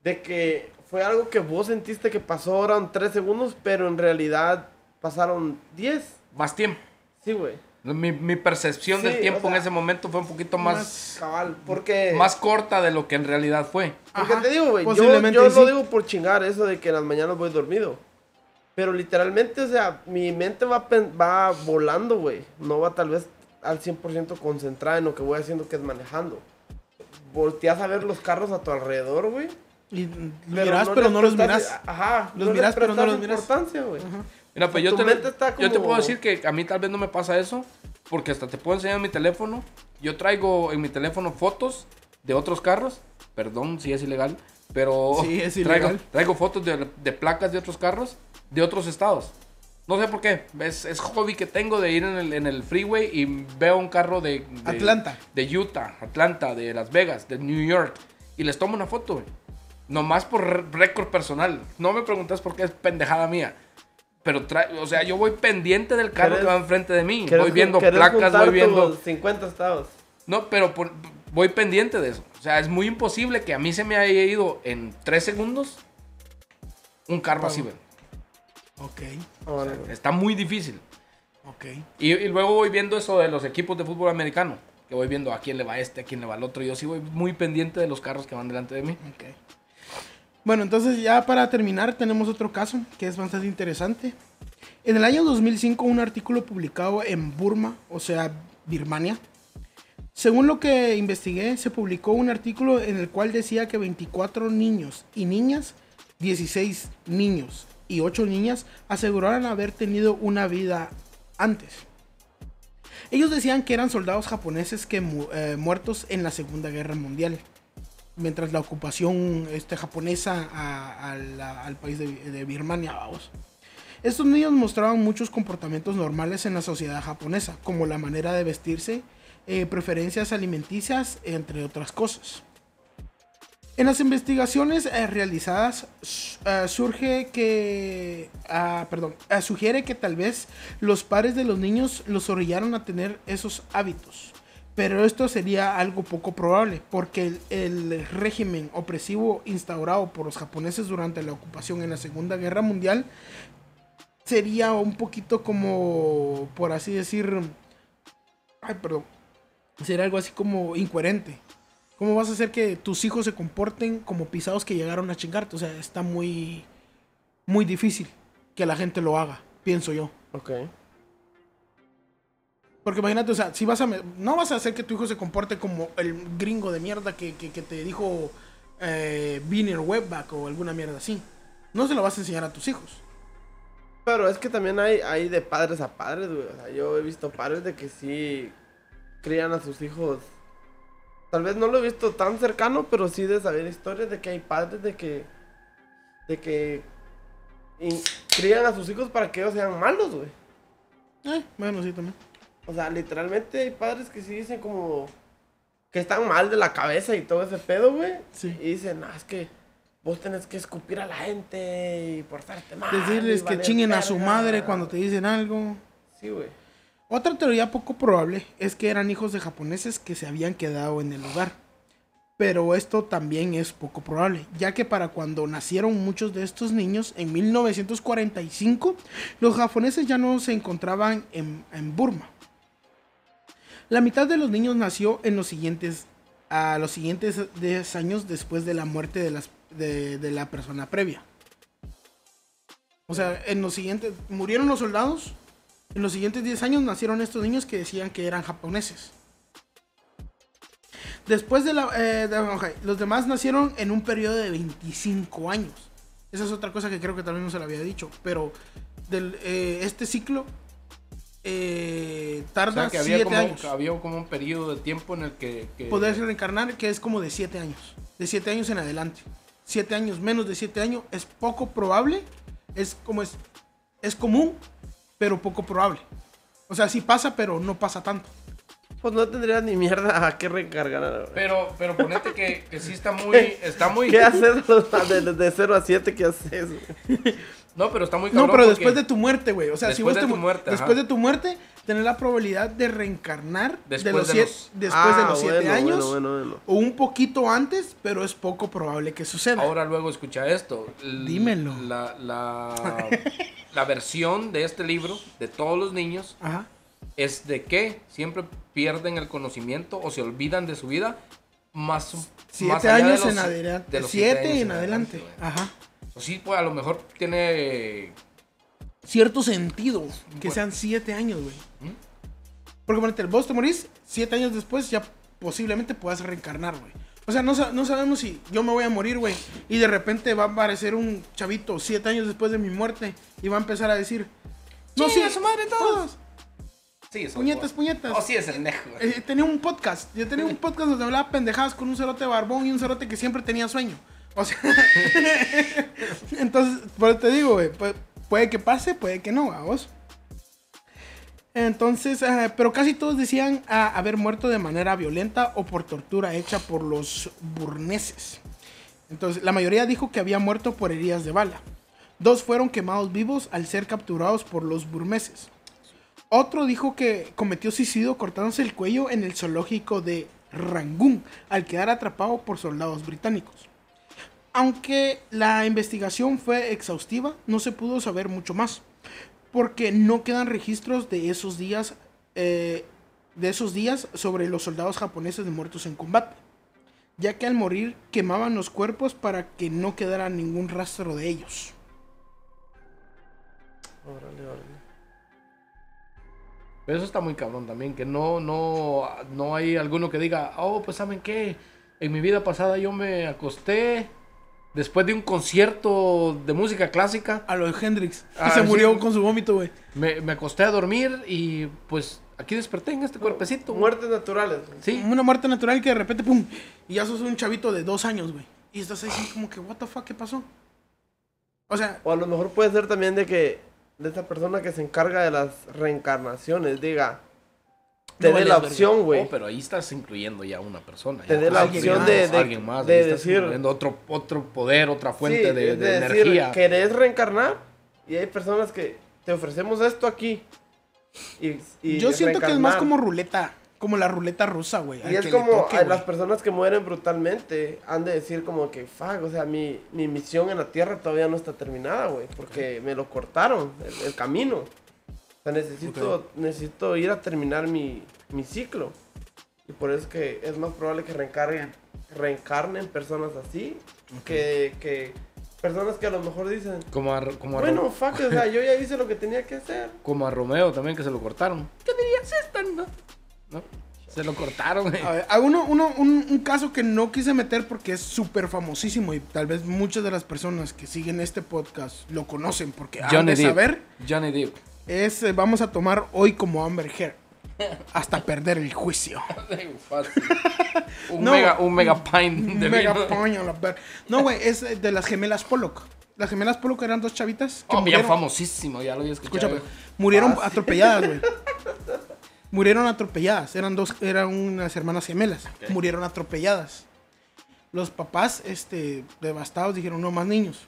De que fue algo que vos sentiste que pasó ahora en 3 segundos, pero en realidad pasaron 10. Más tiempo. Sí, güey. Mi, mi percepción Sí, del tiempo o sea, en ese momento fue un poquito más, Cabal, porque... más corta de lo que en realidad fue. Porque Ajá, te digo, güey, yo, yo sí. lo digo por chingar eso de que en las mañanas voy dormido. Pero literalmente, o sea, mi mente va, va volando, güey. No va tal vez al 100% concentrada en lo que voy haciendo, que es manejando. Volteas a ver los carros a tu alrededor, güey. Y mirás, pero les no los miras. Ajá. Los no mirás, les pero no los miras. importancia, güey. Mira, pues yo te, está yo te como- puedo decir que a mí tal vez no me pasa eso, porque hasta te puedo enseñar mi teléfono. Yo traigo en mi teléfono fotos de otros carros, perdón si es ilegal, pero Sí, es (laughs) traigo, ilegal. traigo fotos de, de placas de otros carros de otros estados. No sé por qué, es, es hobby que tengo de ir en el, en el freeway y veo un carro de, de- Atlanta. de Utah, Atlanta, de Las Vegas, de New York, y les tomo una foto, güey. Nomás por récord personal. No me preguntas por qué es pendejada mía. Pero, trae, o sea, yo voy pendiente del carro ¿Querés- que va enfrente de mí. ¿Querés Voy viendo placas, voy viendo... tus 50 estados. No, pero por- voy pendiente de eso. O sea, es muy imposible que a mí se me haya ido en tres segundos un carro así, güey. Ok, Ahora, güey. Está muy difícil. ok. Y, y luego voy viendo eso de los equipos de fútbol americano. Que voy viendo a quién le va este, a quién le va el otro. Yo sí voy muy pendiente de los carros que van delante de mí. Ok. Bueno, entonces ya para terminar tenemos otro caso que es bastante interesante. En el año 2005 un artículo publicado en Burma, o sea, Birmania. Según lo que investigué, se publicó un artículo en el cual decía que 24 niños y niñas, 16 niños y 8 niñas aseguraron haber tenido una vida antes. Ellos decían que eran soldados japoneses que eh, muertos en la Segunda Guerra Mundial mientras la ocupación este, japonesa al país de, Birmania. Estos niños mostraban muchos comportamientos normales en la sociedad japonesa, como la manera de vestirse, eh, preferencias alimenticias, entre otras cosas. En las investigaciones eh, realizadas eh, surge que, ah, perdón, sugiere que tal vez los padres de los niños los orillaron a tener esos hábitos. Pero esto sería algo poco probable, porque el, régimen opresivo instaurado por los japoneses durante la ocupación en la Segunda Guerra Mundial sería un poquito como, por así decir, ay, perdón, sería algo así como incoherente. ¿Cómo vas a hacer que tus hijos se comporten como pisados que llegaron a chingarte? O sea, está muy, muy difícil que la gente lo haga, pienso yo. Ok. Porque imagínate, o sea, si vas a... No vas a hacer que tu hijo se comporte como el gringo de mierda que, que- que te dijo eh, Webback o alguna mierda así. No se lo vas a enseñar a tus hijos. Pero es que también hay, hay de padres a padres, güey. O sea, yo he visto padres de que sí crían a sus hijos. Tal vez no lo he visto tan cercano, pero sí de saber historias de que hay padres de que. de que. crían a sus hijos para que ellos sean malos, güey. Eh, bueno, sí, también. O sea, literalmente hay padres que sí dicen como. que están mal de la cabeza y todo ese pedo, güey. Sí. Y dicen, no, es que vos tenés que escupir a la gente y portarte mal. Decirles que chinguen a su verga". madre cuando te dicen algo. Sí, güey. Otra teoría poco probable es que eran hijos de japoneses que se habían quedado en el lugar. Pero esto también es poco probable, ya que para cuando nacieron muchos de estos niños, en 1945, los japoneses ya no se encontraban en, en Burma. La mitad de los niños nació en los siguientes, a los siguientes 10 años después de la muerte de, las, de, la persona previa. O sea, en los siguientes, murieron los soldados, en los siguientes 10 años nacieron estos niños que decían que eran japoneses. Después de la... eh, los demás nacieron en un periodo de 25 años. Esa es otra cosa que creo que también no se lo había dicho. Pero del, eh, este ciclo eh, O tarda sea, que había 7 como, años. había como un periodo de tiempo en el que... que- Poderse reencarnar que es como de 7 años. De 7 años en adelante. 7 años, menos de 7 años es poco probable. Es como es, es común, pero poco probable. O sea, sí pasa, pero no pasa tanto. Pues no tendría ni mierda a qué recargar. Pero, pero ponete que, que sí está muy, (laughs) está muy... ¿Qué haces (laughs) de, de 0 a 7? ¿Qué haces? (laughs) No, pero está muy No, cabrón pero porque- después de tu muerte, güey. O sea, si Después vos de te tu mu- muerte, después ajá. de tu muerte, tener la probabilidad de reencarnar Después de los de siete, los- después de Ah, los siete bueno, años Bueno, bueno, bueno. o un poquito antes, pero es poco probable que suceda. Ahora luego escucha esto. L- Dímelo. La, la, (laughs) la versión de este libro, de todos los niños, Ajá. es de que siempre pierden el conocimiento o se olvidan de su vida más, más Siete allá de años los- en adelante. de los Siete, años en adelante. Ajá. O sí, pues a lo mejor tiene... Cierto sentido que Bueno. sean siete años, güey. ¿Mm? Porque ponete, vos te morís, siete años después ya posiblemente puedas reencarnar, güey. O sea, no, no sabemos si yo me voy a morir, güey. Y de repente va a aparecer un chavito siete años después de mi muerte y va a empezar a decir... No, sí, Chinga su madre todos". Sí, eso Puñetas, puñetas. Oh, sí, es el nejo. güey. Eh, tenía un podcast. Yo tenía un podcast donde hablaba pendejadas con un cerote barbón y un cerote que siempre tenía sueño. O sea. (laughs) entonces, por eso te digo, puede que pase, puede que no, a vos. Entonces, pero casi todos decían ah, haber muerto de manera violenta o por tortura hecha por los burneses. Entonces, la mayoría dijo que había muerto por heridas de bala. Dos fueron quemados vivos al ser capturados por los burmeses. Otro dijo que cometió suicidio cortándose el cuello en el zoológico de Rangún al quedar atrapado por soldados británicos. Aunque la investigación fue exhaustiva, no se pudo saber mucho más, porque no quedan registros de esos días, eh, de esos días sobre los soldados japoneses muertos en combate, ya que al morir quemaban los cuerpos para que no quedara ningún rastro de ellos. Órale, órale. Pero eso está muy cabrón también, que no, no, no hay alguno que diga, oh, pues ¿saben qué? En mi vida pasada yo me acosté después de un concierto de música clásica, A lo de Hendrix, que Ah, se sí. murió con su vómito, güey. me, me acosté a dormir y pues aquí desperté en este cuerpecito. Muertes naturales. Sí, Una muerte natural que de repente, pum, y ya sos un chavito de dos años, güey. Y estás ahí como que, what the fuck, ¿qué pasó? O sea, O a lo mejor puede ser también de que de esa persona que se encarga de las reencarnaciones diga, te No dé la opción, güey. Oh, pero ahí estás incluyendo ya una persona. Te dé la opción de- de- alguien más, de decir- otro, otro poder, otra fuente Sí, de, es de decir, energía. ¿Querés reencarnar? Y hay personas que te ofrecemos esto aquí. Y, y yo siento que es más como ruleta, como la ruleta rusa, güey. Y es que como toque, a las personas que mueren brutalmente han de decir como que, fuck, o sea, mi, mi misión en la Tierra todavía no está terminada, güey, porque me lo cortaron, el, el camino. O sea, necesito, necesito ir a terminar mi, mi ciclo. Y por eso es que es más probable que reencarnen, reencarnen personas así, que, que personas que a lo mejor dicen, Como a, como, a bueno, fuck, o sea, yo ya hice lo que tenía que hacer. (laughs) como a Romeo también que se lo cortaron. ¿Qué dirías esta, no? ¿No? Se lo cortaron. güey. A ver, a uno, uno- un, un caso que no quise meter porque es súper famosísimo y tal vez muchas de las personas que siguen este podcast lo conocen porque han de saber Johnny Depp. Es eh, vamos a tomar hoy como Amber Heard hasta perder el juicio. (laughs) (laughs) Un, No. mega, un mega pint de Mega vino. poño, la ver- No, güey, es eh, de las gemelas Pollock. Las gemelas Pollock eran dos chavitas que Oh, bien murieron. famosísimo, ya lo había escuchado. Escucha, murieron Ah, atropelladas, güey. Murieron atropelladas. Eran dos, eran unas hermanas gemelas. Murieron atropelladas. Los papás, este, devastados, dijeron no más niños.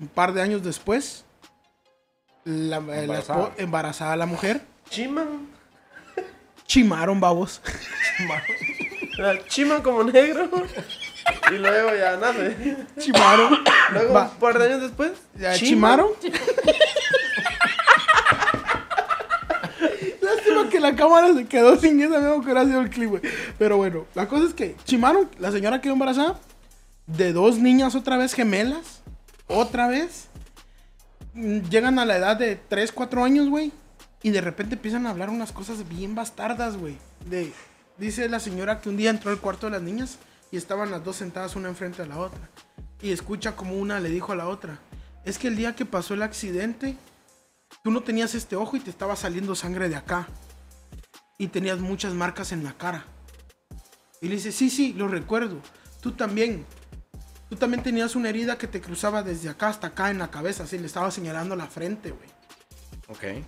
Un par de años después, la, eh, la Embarazada. embarazada la mujer, Chiman. chimaron babos. La Chiman como negro. Y luego ya nace. Chimaron. Luego, Va. un par de años después, Ya, chimaron. (laughs) Lástima que la cámara se quedó sin esa misma que hubiera sido el clip, güey. Pero bueno, la cosa es que chimaron, la señora quedó embarazada de dos niñas otra vez gemelas. Otra vez. Llegan a la edad de 3, 4 años, güey. Y de repente empiezan a hablar unas cosas bien bastardas, güey. Dice la señora que un día entró al cuarto de las niñas y estaban las dos sentadas una enfrente de la otra. Y escucha como una le dijo a la otra, es que el día que pasó el accidente, tú no tenías este ojo y te estaba saliendo sangre de acá. Y tenías muchas marcas en la cara. Y le dice, sí, sí, lo recuerdo. Tú también. Tú también tenías una herida que te cruzaba desde acá hasta acá en la cabeza. Así le estaba señalando la frente, güey. Ok.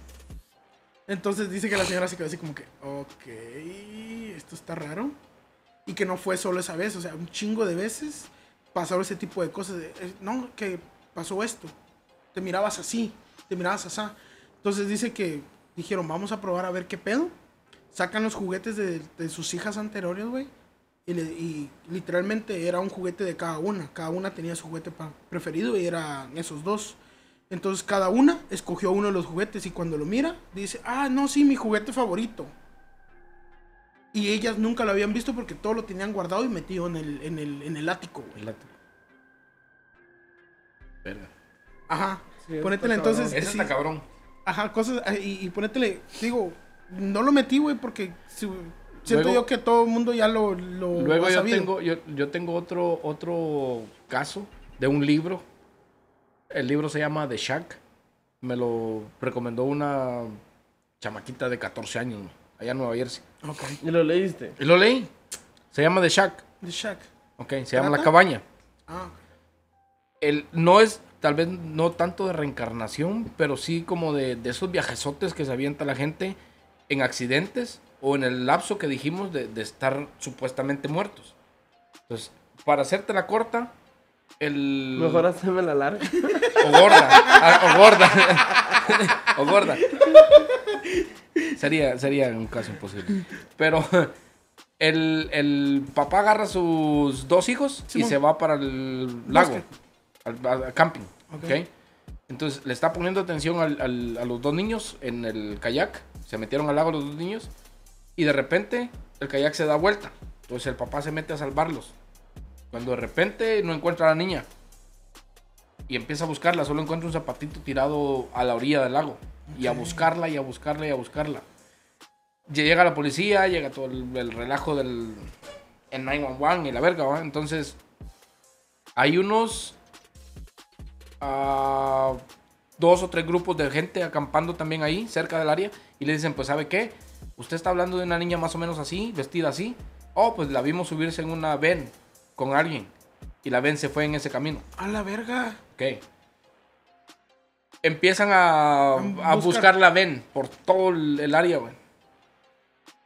Entonces dice que la señora se quedó así como que, ok, esto está raro. Y que no fue solo esa vez, o sea, un chingo de veces pasó ese tipo de cosas. de, eh, no, que pasó esto. Te mirabas así, te mirabas así. Entonces dice que dijeron, vamos a probar a ver qué pedo. Sacan los juguetes de, de sus hijas anteriores, güey. Y, le- y literalmente era un juguete de cada una. Cada una tenía su juguete preferido y eran esos dos. Entonces cada una escogió uno de los juguetes y cuando lo mira, dice, ah, no, sí, mi juguete favorito. Y ellas nunca lo habían visto porque todo lo tenían guardado y metido en el, en el, en el ático, güey. El látigo. Verga. Ajá. Sí, Ponétele entonces. Ese sí, está cabrón. Ajá, cosas. ah, Y, y ponétele, digo, no lo metí, güey, porque si- siento Luego- yo que todo el mundo ya lo, lo Luego yo sabido. tengo, yo, yo tengo otro, otro caso de un libro. El libro se llama The Shack. Me lo recomendó una chamaquita de 14 años, allá en Nueva Jersey. Ok. Y lo leíste. Y lo leí. Se llama The Shack. The Shack. Ok, se llama La. Cabaña. Ah, El, no es, tal vez no tanto de reencarnación, pero sí como de, de esos viajesotes que se avienta la gente en accidentes o en el lapso que dijimos de, de estar supuestamente muertos. Entonces, para hacerte la corta, el... Mejor hacerme la larga. O gorda. o gorda. (laughs) o gorda. Sería, sería un caso imposible. Pero el, el papá agarra a sus dos hijos y Simón. se va para el lago. Al, al- al camping. Ok. ¿ok? Entonces le está poniendo atención al- al- a los dos niños en el kayak. Se metieron al lago los dos niños. Y de repente el kayak se da vuelta. Entonces el papá se mete a salvarlos. Cuando de repente no encuentra a la niña. Y empieza a buscarla. Solo encuentra un zapatito tirado a la orilla del lago. Y a buscarla y a buscarla y a buscarla. Llega la policía, llega todo el, el relajo del el 911 y la verga, ¿va? Entonces hay unos ah, dos o tres grupos de gente acampando también ahí, cerca del área, y le dicen, pues, ¿sabe qué? Usted está hablando de una niña más o menos así, vestida así. Oh, pues la vimos subirse en una ven con alguien, y la ven se fue en ese camino. a la verga. Ok. Empiezan a, buscar. buscar la ven por todo el, área, güey.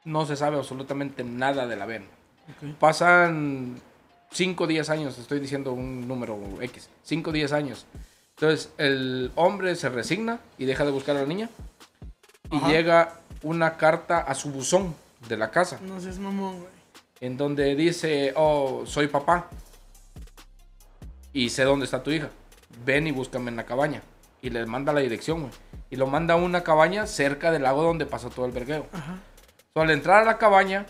No se sabe absolutamente nada de la ven. Pasan 5 o 10 años, estoy diciendo un número X, 5 o 10 años. Entonces el hombre se resigna y deja de buscar a la niña. Y Ajá. llega una carta a su buzón de la casa, No seas mamón, güey. en donde dice, oh, soy papá. Y sé dónde está tu hija. Ven y búscame en la cabaña. Y le manda la dirección, güey. Y lo manda a una cabaña cerca del lago donde pasó todo el vergueo. Ajá. So, al entrar a la cabaña,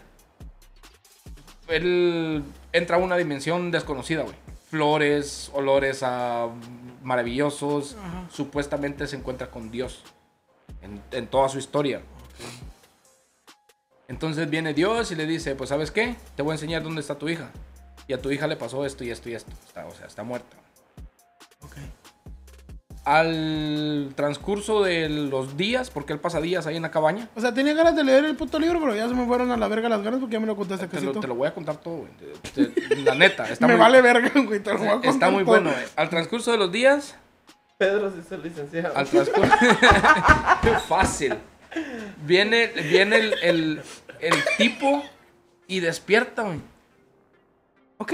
él entra a una dimensión desconocida, güey. Flores, olores maravillosos. Ajá. Supuestamente se encuentra con Dios en, en toda su historia. Entonces viene Dios y le dice, pues sabes qué, te voy a enseñar dónde está tu hija. Y a tu hija le pasó esto y esto y esto. Está, o sea, está muerta. Ok. Al transcurso de los días, porque él pasa días ahí en la cabaña, O sea, tenía ganas de leer el puto libro, pero ya se me fueron a la verga las ganas porque ya me lo contaste te lo, te lo voy a contar todo, güey. Te- te- La neta, está (laughs) me muy, vale verga, güey. Te lo voy a contar está muy todo. bueno. güey. Al transcurso de los días, Pedro sí es licenciado. al transcurso... (laughs) Fácil. Viene, viene el, el, el tipo y despierta, güey. Ok.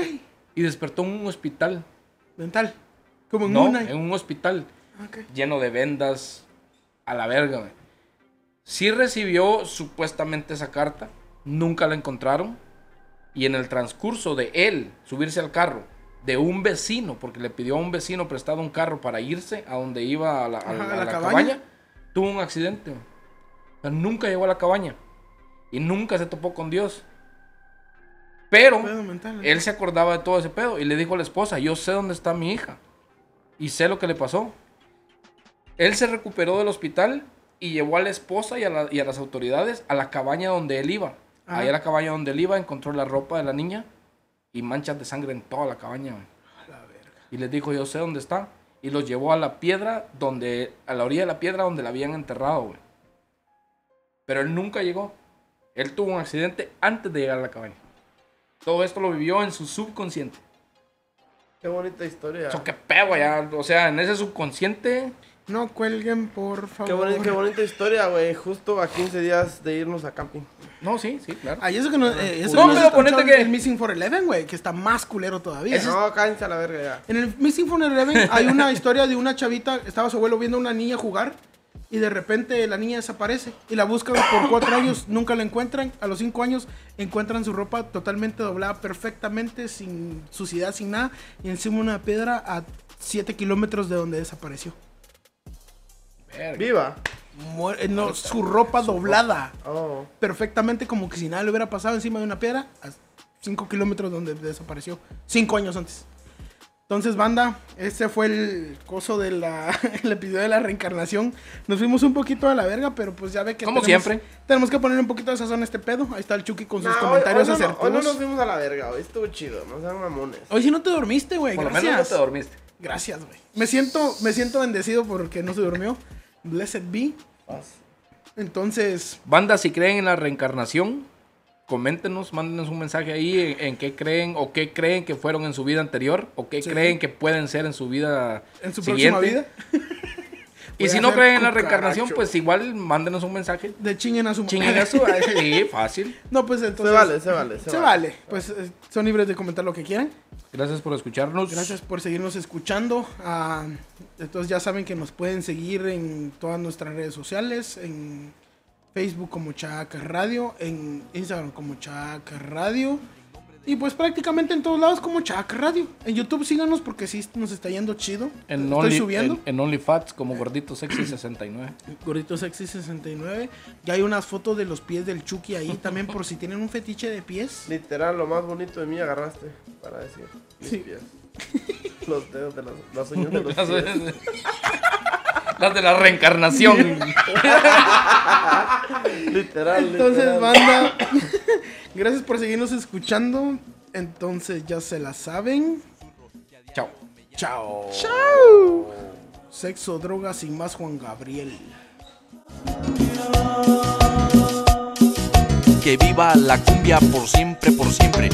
Y despertó en un hospital. Mental. Como en No, una. en un hospital lleno de vendas. A la verga, güey. Sí recibió supuestamente esa carta. Nunca la encontraron. Y en el transcurso de él subirse al carro de un vecino, porque le pidió a un vecino prestado un carro para irse a donde iba a la, a Ajá, la- a a la la cabaña. cabaña, tuvo un accidente. güey. Sea, nunca llegó a la cabaña. Y nunca se topó con Dios. Pero mental. él se acordaba de todo ese pedo y le dijo a la esposa, yo sé dónde está mi hija y sé lo que le pasó. Él se recuperó del hospital y llevó a la esposa y a, la- y a las autoridades a la cabaña donde él iba. Ajá. Ahí a la cabaña donde él iba encontró la ropa de la niña y manchas de sangre en toda la cabaña. la verga. Y les dijo, yo sé dónde está. Y los llevó a la piedra donde, a la orilla de la piedra donde la habían enterrado, güey. Pero él nunca llegó. Él tuvo un accidente antes de llegar a la cabaña. Todo esto lo vivió en su subconsciente. Qué bonita historia. Eso qué pedo, ya. O sea, en ese subconsciente. No cuelguen, por favor. Qué, boni- qué bonita historia, güey. Justo a 15 días de irnos a camping. No, sí, sí, claro. Ay, eso que no, eh, eso No, pero ponete que- El Missing for Eleven, güey, que está más culero todavía. No, cállense a la verga ya. En el Missing for Eleven hay una historia de una chavita, estaba su abuelo viendo a una niña jugar y de repente la niña desaparece y la buscan por cuatro (coughs) años, nunca la encuentran. A los cinco años encuentran su ropa totalmente doblada perfectamente, sin suciedad, sin nada, y encima una piedra a siete kilómetros de donde desapareció. Verga. Viva. Muer- eh, no, su ropa doblada Oh. perfectamente como que si nada le hubiera pasado encima de una piedra a 5 kilómetros donde desapareció. 5 años antes. Entonces, banda, este fue el coso del (laughs) episodio de la reencarnación. Nos fuimos un poquito a la verga, pero pues ya ve que. Como tenemos- siempre. Tenemos que poner un poquito de sazón a este pedo. Ahí está el Chucky con sus comentarios hoy, no, no- asertivos. hoy no nos fuimos a la verga, hoy estuvo chido. No sean mamones. Hoy sí no te dormiste, güey. Por lo Gracias. menos no te dormiste. Gracias, güey. Me siento, me siento bendecido porque no se durmió. Blessed be. Entonces, Banda, si creen en la reencarnación, coméntenos, mándenos un mensaje ahí en, en qué creen o qué creen que fueron en su vida anterior o qué Sí. creen que pueden ser en su vida en su siguiente. próxima vida, (laughs) Y si no creen en la reencarnación, pues igual mándenos un mensaje. de chinguen a su Chinguen a su (laughs) Sí, fácil. No, pues Se entonces. vale, se vale. Se, Se vale. Pues eh, son libres de comentar lo que quieran. Gracias por escucharnos. Gracias por seguirnos escuchando. Ah, entonces ya saben que nos pueden seguir en todas nuestras redes sociales. En Facebook como Chaca Radio. En Instagram como Chaca Radio. Y pues prácticamente en todos lados como Chaca Radio. En YouTube síganos porque sí nos está yendo chido. En, Estoy Only, subiendo. en, en OnlyFats como Gordito Sexy 69. Gordito Sexy 69. Ya hay unas fotos de los pies del Chucky ahí también por si tienen un fetiche de pies. Literal, lo más bonito de mí agarraste para decir. mis Sí. pies. Los dedos de las, las uñas de los (laughs) pies. Las de la reencarnación. (laughs) Literal, Entonces, literal. banda, (laughs) gracias por seguirnos escuchando. Entonces, ya se la saben. Chao. Chao. Chao. Sexo, drogas y más Juan Gabriel. Que viva la cumbia por siempre, por siempre.